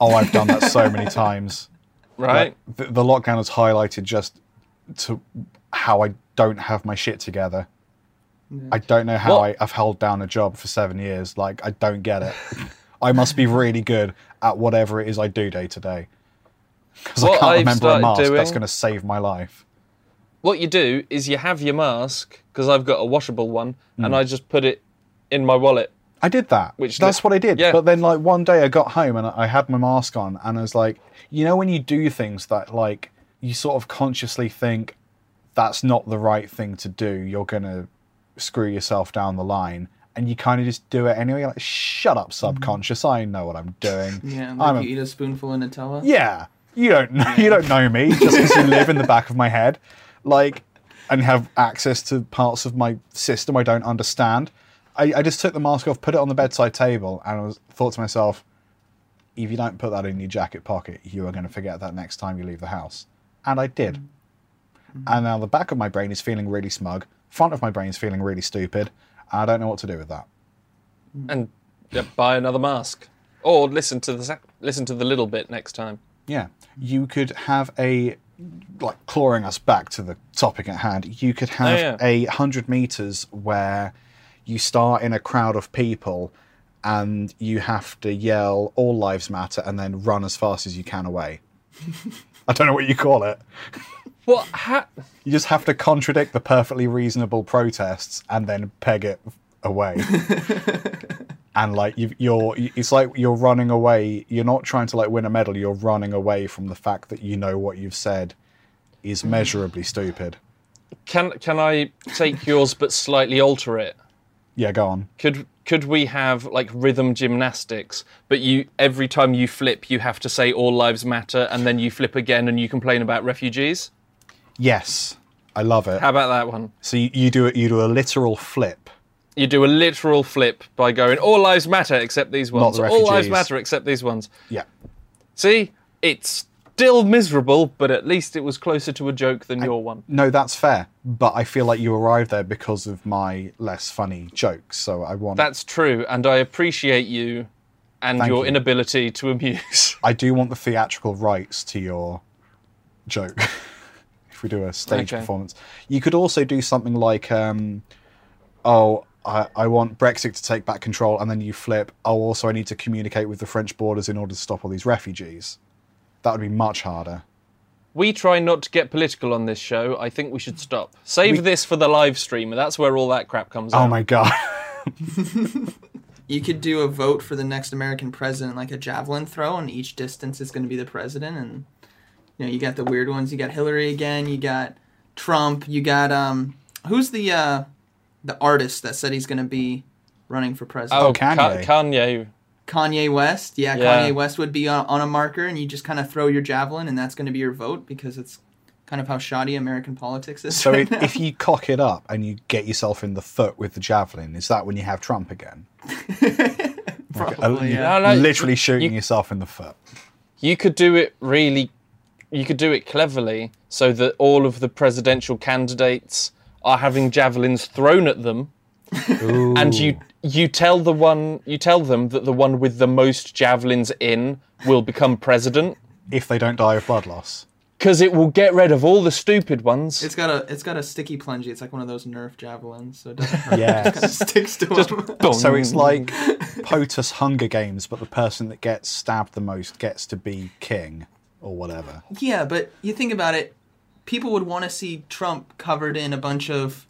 Oh, I've done that so many [LAUGHS] times. Right. Like, the, the lockdown has highlighted just to how I don't have my shit together. I don't know how What? I, I've held down a job for seven years. Like, I don't get it. [LAUGHS] I must be really good at whatever it is I do day to day. Because I can't I've remember a started mask that's going to save my life. what you do is you have your mask because I've got a washable one, Hmm. and I just put it in my wallet. I did that. Which That's li- what I did. yeah. But then, like one day, I got home and I had my mask on, and I was like, you know, when you do things that like you sort of consciously think that's not the right thing to do, you're gonna screw yourself down the line, and you kind of just do it anyway. You're like, shut up, mm-hmm. subconscious. I know what I'm doing. [LAUGHS] yeah, I'm like a- you eat a spoonful of Nutella. yeah, you don't know, you don't know me just because you live in the back of my head, [LAUGHS] like, and have access to parts of my system I don't understand. I, I just took the mask off, put it on the bedside table, and I was thought to myself, if you don't put that in your jacket pocket, you are going to forget that next time you leave the house. And I did. Mm-hmm. And now the back of my brain is feeling really smug. Front of my brain is feeling really stupid. I don't know what to do with that. and yeah, buy another mask, or listen to the listen to the little bit next time. Yeah, you could have a like clawing us back to the topic at hand. You could oh, have yeah. a hundred meters where you start in a crowd of people and you have to yell "All lives matter" and then run as fast as you can away. [LAUGHS] I don't know what you call it. [LAUGHS] What? Ha- You just have to contradict the perfectly reasonable protests and then peg it away. [LAUGHS] and like you, you're, it's like you're running away. You're not trying to like win a medal. You're running away from the fact that you know what you've said is mm. measurably stupid. Can can I take yours but slightly alter it? Yeah, go on. Could could we have like rhythm gymnastics, but you every time you flip you have to say all lives matter and then you flip again and you complain about refugees? Yes, I love it. How about that one? So you, you do it. You do a literal flip. You do a literal flip by going all lives matter except these ones. the all lives matter except these ones. Yeah. See? It's still miserable, but at least it was closer to a joke than your one. No, that's fair. But I feel like you arrived there because of my less funny jokes. So I want. That's true, and I appreciate you and Thank your you. inability to [LAUGHS] amuse. I do want the theatrical rights to your joke. [LAUGHS] if we do a stage Okay. performance, you could also do something like, um, "Oh, I, I want Brexit to take back control," and then you flip. Oh, also, I need to communicate with the French borders in order to stop all these refugees. That would be much harder. We try not to get political on this show. I think we should stop. Save this for the live stream, and that's where all that crap comes Oh out. my god! [LAUGHS] You could do a vote for the next American president, like a javelin throw, and each distance is going to be the president. And you know, you got the weird ones. You got Hillary again. You got Trump. You got um, who's the uh, the artist that said he's going to be running for president? Oh, Kanye. Ka- Kanye. Kanye West. Yeah, Yeah. Kanye West would be on, on a marker, and you just kind of throw your javelin, and that's going to be your vote because it's kind of how shoddy American politics is. So right if, now. if you cock it up and you get yourself in the foot with the javelin, is that when you have Trump again? [LAUGHS] Probably, you- yeah. No, no, literally shooting you- yourself in the foot. You could do it really. You could do it cleverly, so that all of the presidential candidates are having javelins thrown at them, and you you tell the one you tell them that the one with the most javelins in will become president if they don't die of blood loss. because it will get rid of all the stupid ones. It's got a it's got a sticky plungy. It's like one of those Nerf javelins, so it doesn't [LAUGHS] kind of Yes. sticks to him. so it's like POTUS Hunger Games, but the person that gets stabbed the most gets to be king or whatever. Yeah, but you think about it, people would want to see Trump covered in a bunch of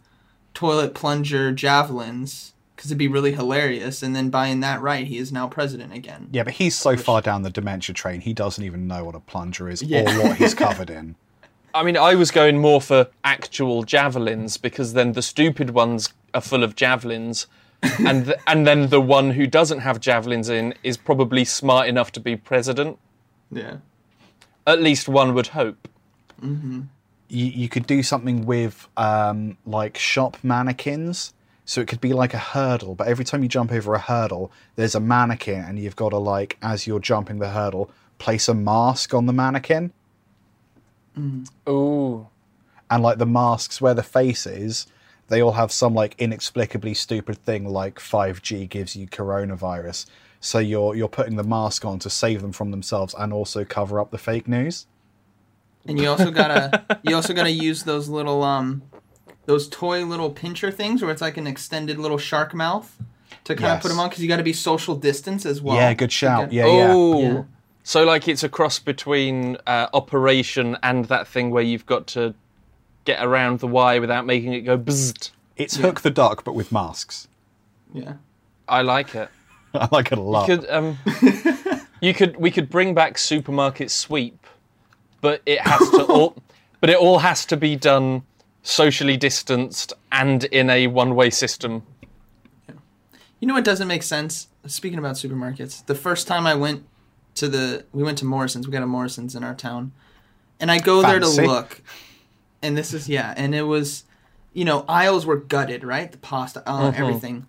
toilet plunger javelins because it'd be really hilarious. And then buying that right, he is now president again. Yeah, but he's so far down the dementia train, he doesn't even know what a plunger is Yeah. or what he's [LAUGHS] covered in. I mean, I was going more for actual javelins because then the stupid ones are full of javelins, and th- and then the one who doesn't have javelins in is probably smart enough to be president. Yeah. At least one would hope. you, you could do something with um, like shop mannequins. So it could be like a hurdle, but every time you jump over a hurdle, there's a mannequin, and you've got to like, as you're jumping the hurdle, place a mask on the mannequin, Ooh, and like the masks where the face is, they all have some like inexplicably stupid thing like 5G gives you coronavirus. So you're you're putting the mask on to save them from themselves and also cover up the fake news. And you also gotta you also gotta use those little um those toy little pincher things where it's like an extended little shark mouth to kind of put them on because you got to be social distance as well. yeah, good shout. get- Yeah, yeah. oh. Yeah. So like it's a cross between uh, Operation and that thing where you've got to get around the wire without making it go bzzzt. It's Hook the Duck, but with masks. Yeah. I like it. [LAUGHS] I like it a lot. could um [LAUGHS] you could we could bring back supermarket sweep but it has to all [LAUGHS] but it all has to be done socially distanced and in a one-way system You know what doesn't make sense? Speaking about supermarkets, the first time I went to the we went to Morrison's. We got a Morrison's in our town, and I go there to look, and this is yeah, and it was, you know, aisles were gutted, right? The pasta, uh, everything,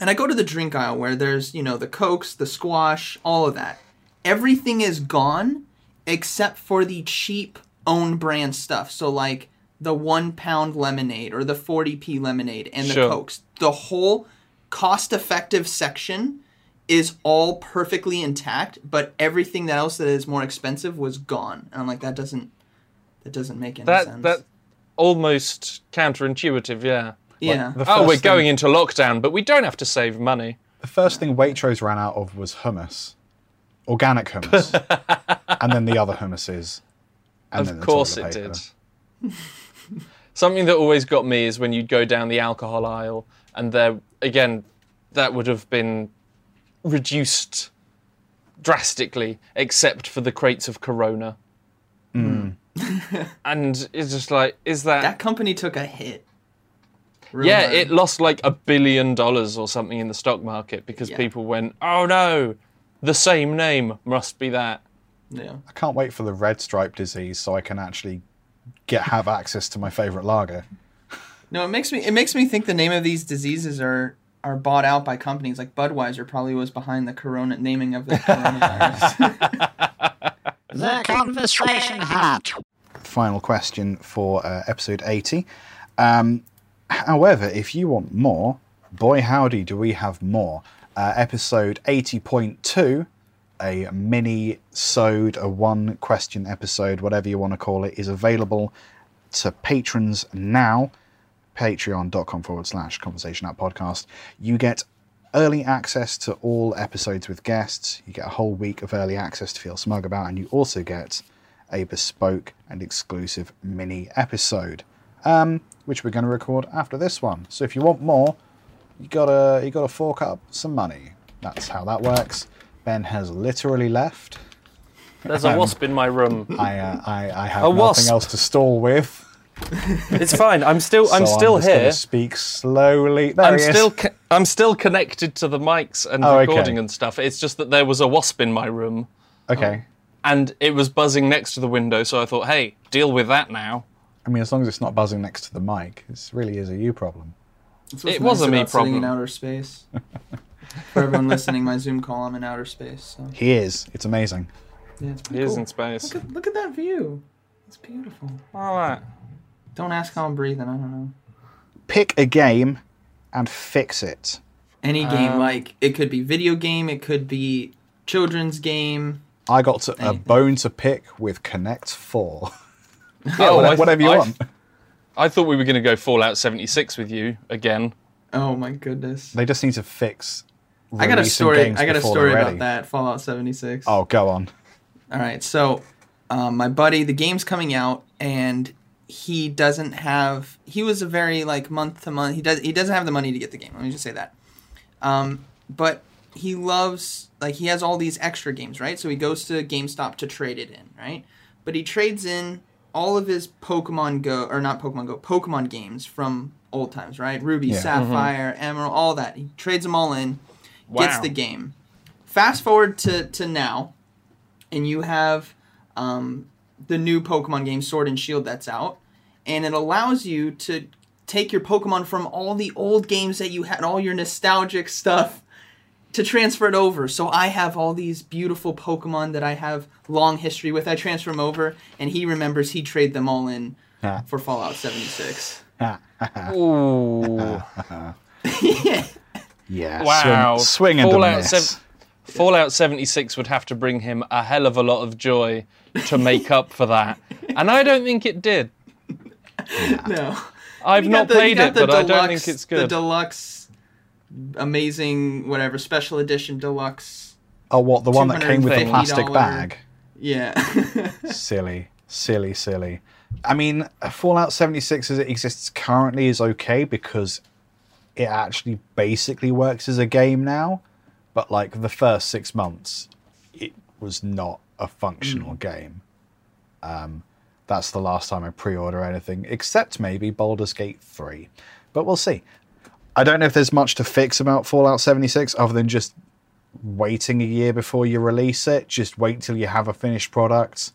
and I go to the drink aisle where there's you know the cokes, the squash, all of that. Everything is gone except for the cheap own brand stuff. So like the one pound lemonade or the 40p lemonade and the Sure. cokes. The whole cost effective section is all perfectly intact, but everything that else that is more expensive was gone. And I'm like, that doesn't that doesn't make any that sense. that almost counterintuitive yeah yeah. The oh we're first going into lockdown but we don't have to save money The first thing Waitrose ran out of was hummus, organic hummus, [LAUGHS] and then the other hummuses. And then of the course toilet it paper. did [LAUGHS] something that always got me is when you'd go down the alcohol aisle and there again that would have been reduced drastically, except for the crates of Corona. Hmm. and it's just like, is that? That company took a hit. Real yeah, hard. it lost like a billion dollars or something in the stock market because Yeah. people went, "Oh no, the same name must be that." Yeah. I can't wait for the red stripe disease so I can actually get have access to my favorite lager. No, it makes me it makes me think the name of these diseases are are bought out by companies like Budweiser probably was behind the corona naming of the coronavirus. [LAUGHS] [LAUGHS] The conversation hat. Final question for uh, episode 80. Um, however, if you want more, boy howdy, do we have more. Uh, episode 80.2, a mini sode, a one question episode, whatever you want to call it, is available to patrons now. Patreon.com forward slash conversation at podcast. You get early access to all episodes with guests. You get a whole week of early access to feel smug about, and you also get a bespoke and exclusive mini episode, um, which we're going to record after this one. So if you want more, you gotta you gotta fork up some money. That's how that works. Ben has literally left. There's a wasp in my room. I uh, I, I have A nothing wasp. else to stall with. It's fine. I'm still. [LAUGHS] I'm so still I'm just here. speak slowly. There I'm he is. still. Co- I'm still connected to the mics and Oh, okay. recording and stuff. It's just that there was a wasp in my room, okay. and it was buzzing next to the window. So I thought, hey, deal with that now. I mean, as long as it's not buzzing next to the mic, this really is a you problem. That's what's It was nice a me about sitting in outer space. For everyone listening, my Zoom call, I'm in outer space. So He is. It's amazing. yeah, it's He pretty is cool. in space. Look at, look at that view. It's beautiful. All right. Don't ask how I'm breathing. I don't know. Pick a game and fix it. Any game, Um, like it could be video game, it could be children's game. I got to, a bone to pick with Connect [LAUGHS] [LAUGHS] 4. Oh, I- Whatever you I- want. I thought we were going to go Fallout 76 with you again. Oh my goodness. They just need to fix. I got a story. I got a story about that. Fallout 76. Oh, go on. All right, so um, my buddy, the game's coming out, and he doesn't have. He was a very like month to month. He does. He doesn't have the money to get the game. Let me just say that. Um, but he loves like he has all these extra games, right? So he goes to GameStop to trade it in, right? But he trades in all of his Pokemon Go or not Pokemon Go, Pokemon games from old times, right? Ruby, Yeah. Sapphire, Emerald, all that. He trades them all in, gets the game. Fast forward to to now, and you have um, the new Pokemon game Sword and Shield that's out, and it allows you to take your Pokemon from all the old games that you had, all your nostalgic stuff, to transfer it over. So I have all these beautiful Pokemon that I have long history with. I transfer them over, and he remembers he traded them all in Ah. for Fallout 76. Ooh. [LAUGHS] Yeah. Wow. Swing, swing and Fallout a miss. sev- Fallout 76 would have to bring him a hell of a lot of joy to make up for that. And I don't think it did. [LAUGHS] No. I've not the- played it, the but I don't think it's good. The deluxe, amazing, whatever, special edition deluxe. Oh, what? The one that came with the plastic bag? Yeah. [LAUGHS] silly, silly, silly. I mean, Fallout 76 as it exists currently is okay because it actually basically works as a game now. But like the first six months, it was not a functional game. Um, that's the last time I pre-order anything, except maybe Baldur's Gate 3. But we'll see. I don't know if there's much to fix about Fallout 76 other than just waiting a year before you release it. Just wait till you have a finished product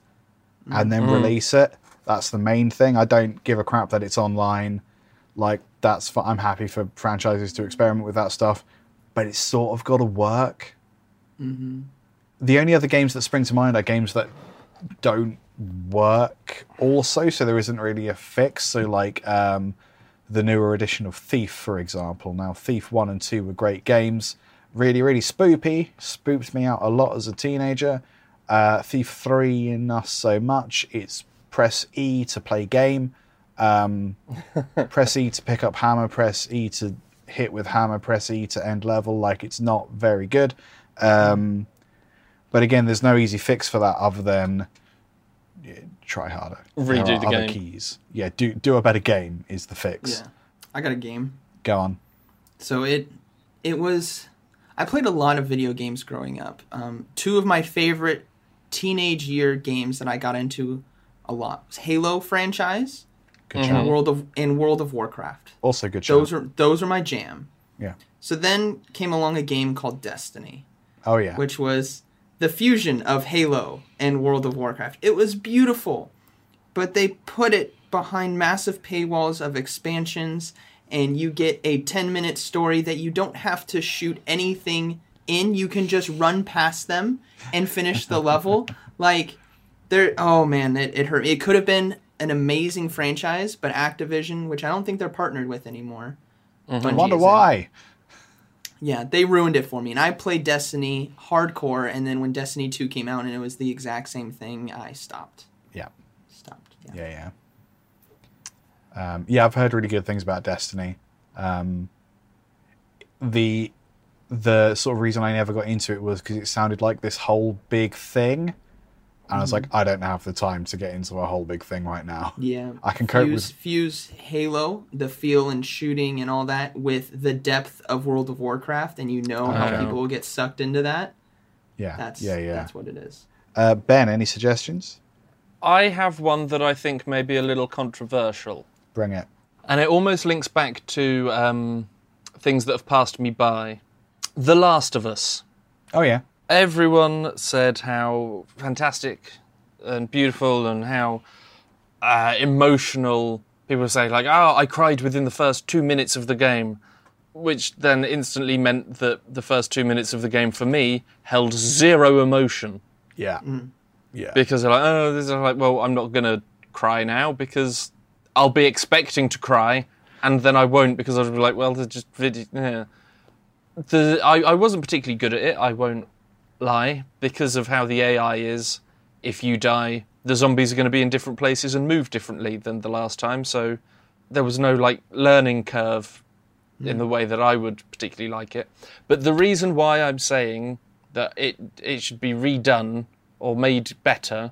and then mm. Mm. release it. That's the main thing. I don't give a crap that it's online. Like that's I'm happy for franchises to experiment with that stuff, but it's sort of got to work. Mm-hmm. The only other games that spring to mind are games that don't work also, so there isn't really a fix. So like um, the newer edition of Thief, for example. Now Thief one and two were great games, really really spoopy, Spooped me out a lot as a teenager. Uh, Thief three not so much. It's press E to play game, um, [LAUGHS] press E to pick up hammer, press E to hit with hammer, press E to end level. Like it's not very good. Um, but again, there's no easy fix for that other than try harder. There Redo are the other game. keys. Yeah, do do a better game is the fix. yeah. I got a game. Go on. So it it was I played a lot of video games growing up. Um, two of my favorite teenage year games that I got into a lot was Halo franchise Good and shout. World of and World of Warcraft. Also good shout. Those are those are my jam. yeah. So then came along a game called Destiny, Oh yeah. which was the fusion of Halo and World of Warcraft. It was beautiful, but they put it behind massive paywalls of expansions, and you get a 10 minute story that you don't have to shoot anything in. You can just run past them and finish the level. [LAUGHS] Like, there, oh man, it, it hurt. It could have been an amazing franchise, but Activision, which I don't think they're partnered with anymore. Mm-hmm. I wonder why. in. Yeah, they ruined it for me. And I played Destiny hardcore, and then when Destiny 2 came out and it was the exact same thing, I stopped. Yeah. Stopped. Yeah. Yeah, yeah. Um, yeah, I've heard really good things about Destiny. Um, the the sort of reason I never got into it was because it sounded like this whole big thing, and I was like, I don't have the time to get into a whole big thing right now. Yeah. I can cope fuse, with- fuse Halo, the feel and shooting and all that, with the depth of World of Warcraft, and you know how Okay. people will get sucked into that. Yeah, That's yeah, yeah. That's what it is. Uh, ben, any suggestions? I have one that I think may be a little controversial. Bring it. And it almost links back to um, things that have passed me by. The Last of Us. Oh yeah, Everyone said how fantastic and beautiful and how uh, emotional. People say, like, oh, I cried within the first two minutes of the game. Which then instantly meant that the first two minutes of the game for me held zero emotion. yeah, yeah. because they're like, oh, this is like, well, I'm not gonna cry now because I'll be expecting to cry, and then I won't because I'll be like, well, they're just video. Yeah. The I, I wasn't particularly good at it. I won't lie because of how the AI is. If you die, the zombies are going to be in different places and move differently than the last time. So there was no like learning curve hmm. in the way that I would particularly like it. But the reason why I'm saying that it it should be redone or made better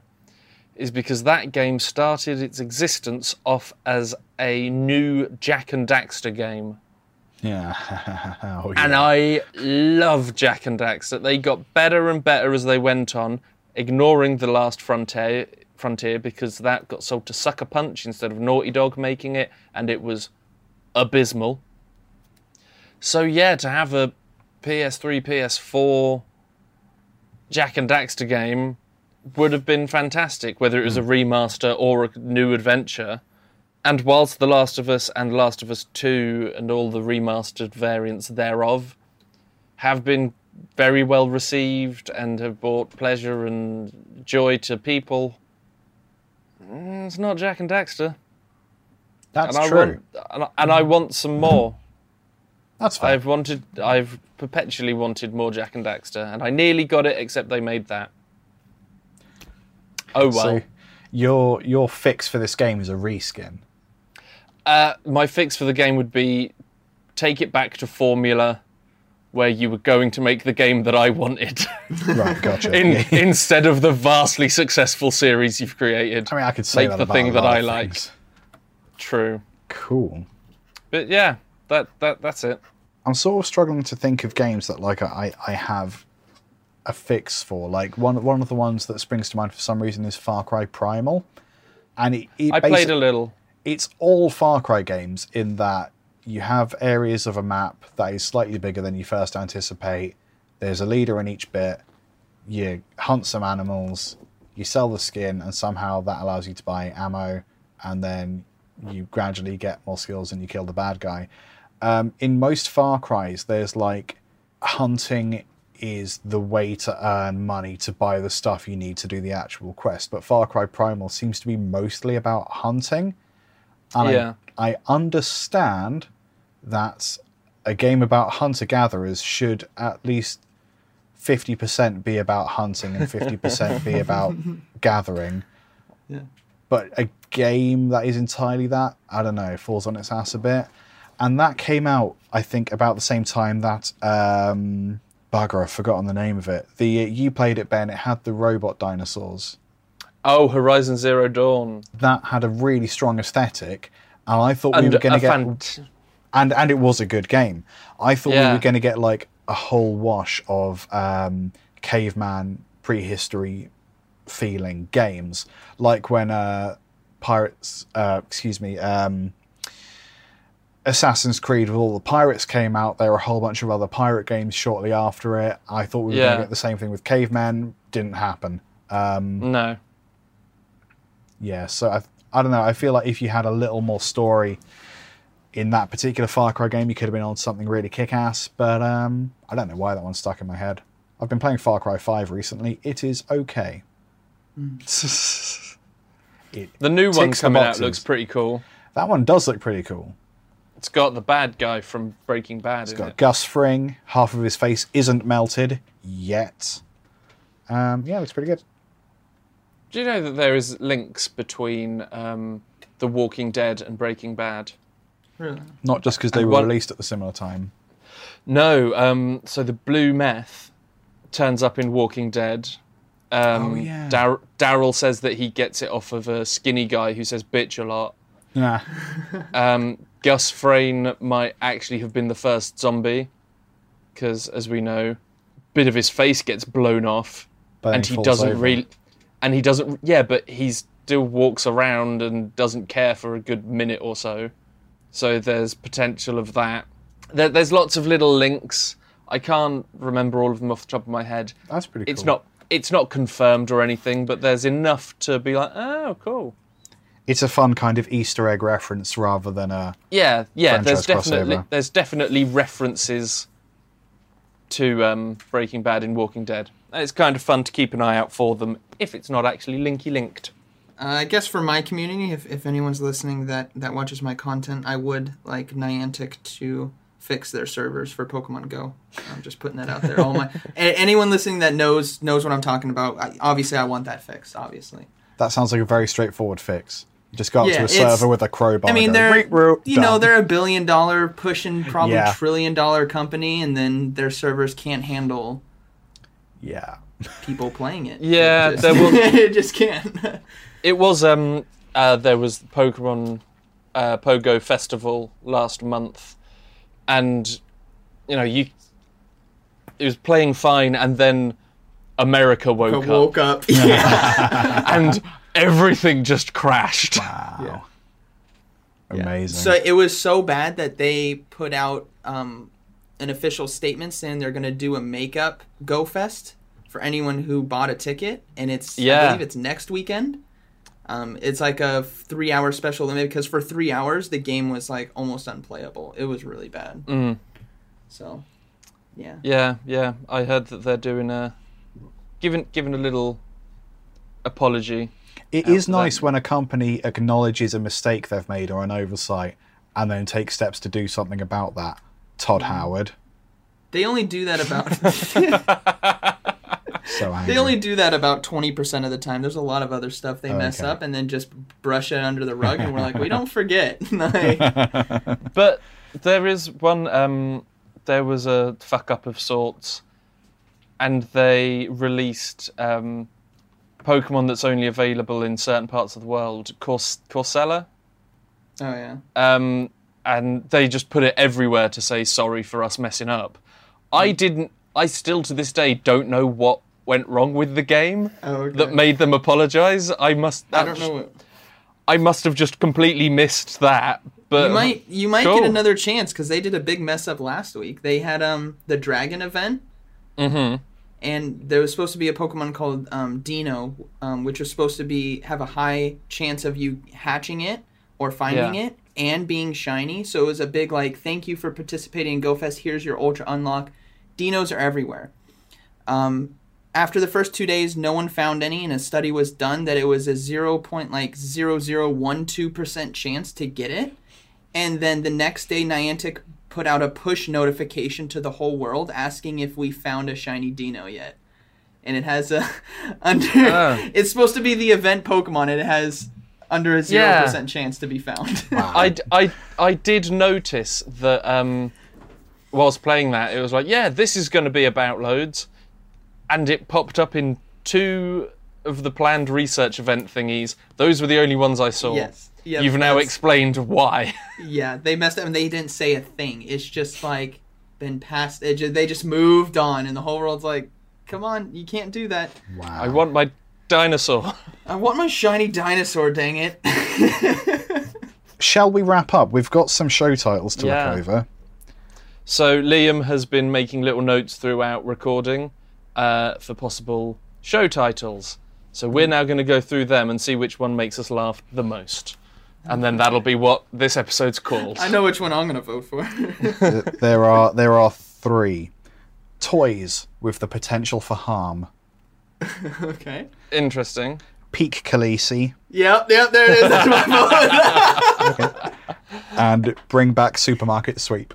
is because that game started its existence off as a new Jak and Daxter game. Yeah. [LAUGHS] oh, yeah. And I love Jak and Daxter. They got better and better as they went on, ignoring the last frontier frontier because that got sold to Sucker Punch instead of Naughty Dog making it, and it was abysmal. So yeah, to have a PS3, PS4 Jak and Daxter game would have been fantastic, whether it was a hmm. remaster or a new adventure. And whilst The Last of Us and Last of Us 2 and all the remastered variants thereof have been very well received and have brought pleasure and joy to people, mm, it's not Jak and Daxter. That's and I true. want and I, and I want some more. That's fine. I've wanted I've perpetually wanted more Jak and Daxter and I nearly got it except they made that. Oh well. So your your fix for this game is a reskin. Uh, my fix for the game would be take it back to formula where you were going to make the game that I wanted [LAUGHS] Right, gotcha. in, instead of the vastly successful series you've created. I mean, I could say make that the thing that I like. True. Cool. But yeah, that, that that's it. I'm sort of struggling to think of games that like I I have a fix for. Like one one of the ones that springs to mind for some reason is Far Cry Primal, and it, it I played a little. It's all Far Cry games in that you have areas of a map that is slightly bigger than you first anticipate. There's a leader in each bit. You hunt some animals, you sell the skin, and somehow that allows you to buy ammo, and then you gradually get more skills and you kill the bad guy. Um, in most Far Cries, there's like hunting is the way to earn money to buy the stuff you need to do the actual quest, but Far Cry Primal seems to be mostly about hunting. And Yeah. I, I understand that a game about hunter gatherers should at least 50% be about hunting and 50% be about [LAUGHS] gathering. Yeah. But a game that is entirely that, I don't know, falls on its ass a bit. And that came out, I think, about the same time that um, bugger, I've forgotten the name of it. The you played it, Ben. It had the robot dinosaurs Oh, Horizon Zero Dawn. that had a really strong aesthetic, and I thought we were going to get fant- and and it was a good game. I thought we were going to get like a whole wash of um, caveman prehistory feeling games, like when uh, pirates, uh, excuse me, um, Assassin's Creed with all the pirates came out. There were a whole bunch of other pirate games shortly after it. I thought we were going to get the same thing with caveman. Didn't happen. Um, No. Yeah, so I, I don't know. I feel like if you had a little more story in that particular Far Cry game, you could have been on something really kick-ass. But um, I don't know why that one stuck in my head. I've been playing Far Cry Five recently. It is okay. it, The new one coming out looks pretty cool. that one does look pretty cool. It's got the bad guy from Breaking Bad It's got it. Gus Fring. Half of his face isn't melted yet. Um, yeah, it looks pretty good. Do you know that there is links between um, The Walking Dead and Breaking Bad? Really? Not just because they And were one- released at the similar time. No. Um, so the blue meth turns up in Walking Dead. Um, Oh, yeah. Dar- Daryl says that he gets it off of a skinny guy who says bitch a lot. Nah. [LAUGHS] Um, Gus Fring might actually have been the first zombie, because as we know, a bit of his face gets blown off, But and then he doesn't really, and he doesn't. Yeah, but he still walks around and doesn't care for a good minute or so. So there's potential of that. There, there's lots of little links. I can't remember all of them off the top of my head. That's pretty cool. It's not. It's not confirmed or anything, but there's enough to be like, oh, cool. It's a fun kind of Easter egg reference rather than a. Yeah, yeah. There's definitely crossover. there's definitely references to um, Breaking Bad in Walking Dead. It's kind of fun to keep an eye out for them if it's not actually linky linked. Uh, I guess for my community, if, if anyone's listening that, that watches my content, I would like Niantic to fix their servers for Pokemon Go. I'm just putting that out there. All my [LAUGHS] a- anyone listening that knows knows what I'm talking about. I, obviously, I want that fixed. Obviously, That sounds like a very straightforward fix. You just go up Yeah, to a server with a crowbar. I mean, go, they're "Reek, root, you know they're a billion dollar pushing probably Yeah. trillion dollar company, and then their servers can't handle yeah. people playing it. [LAUGHS] Yeah, it just, there [LAUGHS] will- it just can't. [LAUGHS] It was um uh, there was the Pokemon uh, Pogo Festival last month, and you know you it was playing fine, and then America woke up, woke up. Yeah. and everything just crashed. Wow. Amazing. So it was so bad that they put out um, an official statement saying they're going to do a makeup Go Fest for anyone who bought a ticket, and it's yeah. I Yeah. believe it's next weekend. Um, it's like a three-hour special limit because for three hours the game was like almost unplayable. It was really bad. Mm. So, yeah. Yeah, yeah. I heard that they're doing a giving giving a little apology. It is out is that. nice when a company acknowledges a mistake they've made or an oversight and then takes steps to do something about that. Todd Mm. Howard. They only do that about. [LAUGHS] So angry. They only do that about 20% of the time. There's a lot of other stuff they mess Okay. up and then just brush it under the rug, and we're like, we don't [LAUGHS] forget. [LAUGHS] Like, But there is one. Um, there was a fuck up of sorts, and they released um, Pokemon that's only available in certain parts of the world. Cors- Corsola, oh, yeah. um, and they just put it everywhere to say sorry for us messing up. I didn't. I still to this day don't know what went wrong with the game Oh, okay. that made them apologize. I must. I don't know what. I must have just completely missed that. But You might you might Cool. get another chance because they did a big mess up last week. They had um the dragon event, Mhm. and there was supposed to be a Pokemon called um, Deino, um, which was supposed to be have a high chance of you hatching it or finding Yeah. it and being shiny. So it was a big like thank you for participating in GoFest. Here's your Ultra Unlock. Deinos are everywhere. Um, after the first two days, no one found any, and a study was done that it was a zero point like zero zero one two percent chance to get it. And then the next day, Niantic put out a push notification to the whole world asking if we found a shiny Deino yet. And it has a [LAUGHS] under. Oh. It's supposed to be the event Pokemon. It has under a zero Yeah. percent chance to be found. [LAUGHS] I, I, I did notice that um, whilst playing that, it was like, yeah, this is going to be about loads. And it popped up in two of the planned research event thingies. Those were the only ones I saw. Yes. Yeah, You've now explained why. [LAUGHS] Yeah, they messed up and they didn't say a thing. It's just like been past. They just, they just moved on, and the whole world's like, "Come on, you can't do that." Wow. I want my dinosaur. [LAUGHS] I want my shiny dinosaur. Dang it! [LAUGHS] Shall we wrap up? We've got some show titles to Yeah. look over. So Liam has been making little notes throughout recording uh, for possible show titles. So we're now going to go through them and see which one makes us laugh the most. And then that'll be what this episode's called. I know which one I'm gonna vote for. [LAUGHS] There are there are three toys with the potential for harm. [LAUGHS] okay. Interesting. Peak Khaleesi Yep, yep. There it is. That's my vote. [LAUGHS] [LAUGHS] and bring back supermarket sweep.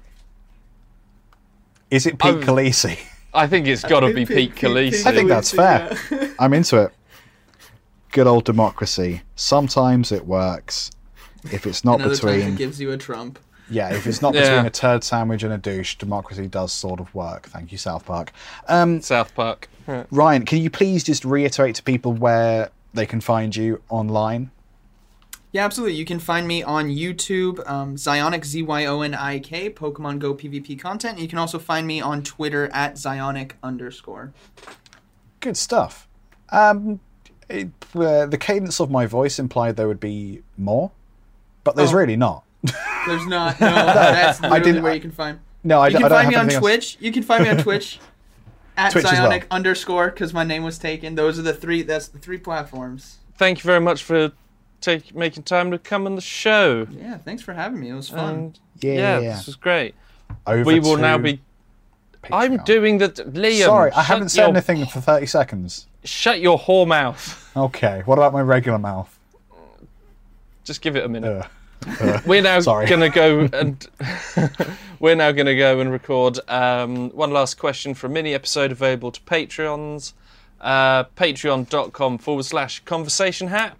Is it Peak Um, Khaleesi? I think it's got to be Pete- Pete Pete- Khaleesi. I think that's fair. Yeah. I'm into it. Good old democracy. Sometimes it works. If it's not And other times between it gives you a Trump. yeah, if it's not Yeah. between a turd sandwich and a douche, democracy does sort of work. Thank you, South Park. Um, South Park. Ryan, can you please just reiterate to people where they can find you online? Yeah, absolutely. You can find me on YouTube, um, Zyonik Z Y O N I K, Pokemon Go PvP content. You can also find me on Twitter at Zyonik underscore. Good stuff. Um, it, uh, the cadence of my voice implied there would be more, but there's Oh. really not. There's not. [LAUGHS] No, that's literally didn't- where you can find. No, I, You can I find me on anything else. Twitch. You can find me on [LAUGHS] Twitch at Twitch as Zyonik well. underscore because my name was taken. Those are the three. That's the three platforms. Thank you very much for take, making time to come on the show. Yeah, thanks for having me. It was fun. And Yeah, yeah, yeah. this was great. Over we will now to be. I'm doing the Liam. Sorry, I haven't said your- anything for 30 seconds. Shut your whore mouth. Okay, what about my regular mouth? Just give it a minute. Uh, We're now [LAUGHS] gonna go [LAUGHS] and [LAUGHS] we're now gonna go and record um, one last question for a mini episode available to Patreons. Uh, Patreon.com forward slash conversation hat.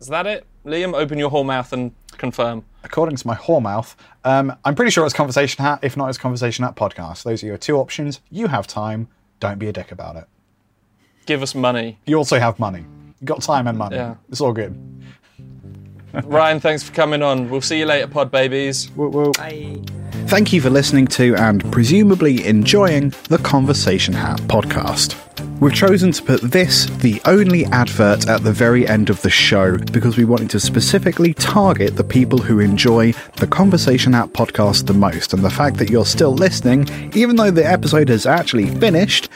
Is that it? Liam, open your whole mouth and confirm. according to my whore mouth, um, I'm pretty sure it's Conversation Hat. If not, it's Conversation Hat Podcast. Those are your two options. You have time. Don't be a dick about it. Give us money. You also have money. You got time and money. Yeah. It's all good. [LAUGHS] Ryan, thanks for coming on. We'll see you later, pod babies. Woo woo. Bye. Thank you for listening to and presumably enjoying the Conversation Hat podcast. We've chosen to put this, the only advert, at the very end of the show because we wanted to specifically target the people who enjoy the Conversation Hat podcast the most. And the fact that you're still listening, even though the episode has actually finished,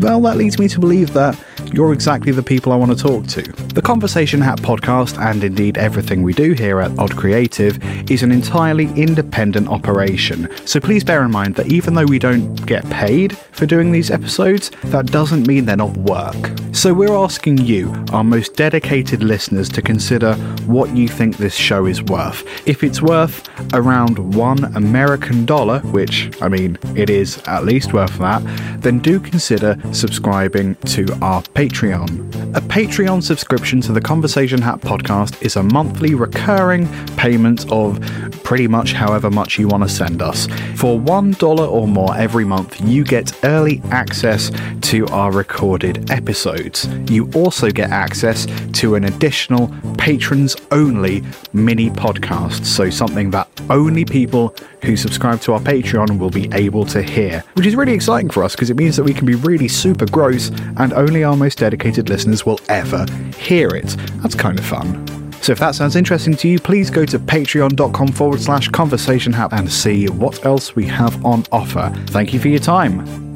well, that leads me to believe that you're exactly the people I want to talk to. The Conversation Hat podcast, and indeed everything we do here at Odd Creative, is an entirely independent operation. So please bear in mind that even though we don't get paid for doing these episodes, that doesn't mean they're not work. So we're asking you, our most dedicated listeners, to consider what you think this show is worth. If it's worth around one American dollar, which, I mean, it is at least worth that, then do consider subscribing to our Patreon. A Patreon subscription to the Conversation Hat podcast is a monthly recurring payment of pretty much however much you want to send us. For $1 or more every month, you get early access to our recorded episodes. You also get access to an additional patrons only mini podcast, so something that only people who subscribe to our Patreon will be able to hear, which is really exciting for us because it means that we can be really super gross and only our most dedicated listeners will ever hear it. That's kind of fun. So if that sounds interesting to you, please go to patreon.com forward slash conversation and see what else we have on offer. Thank you for your time.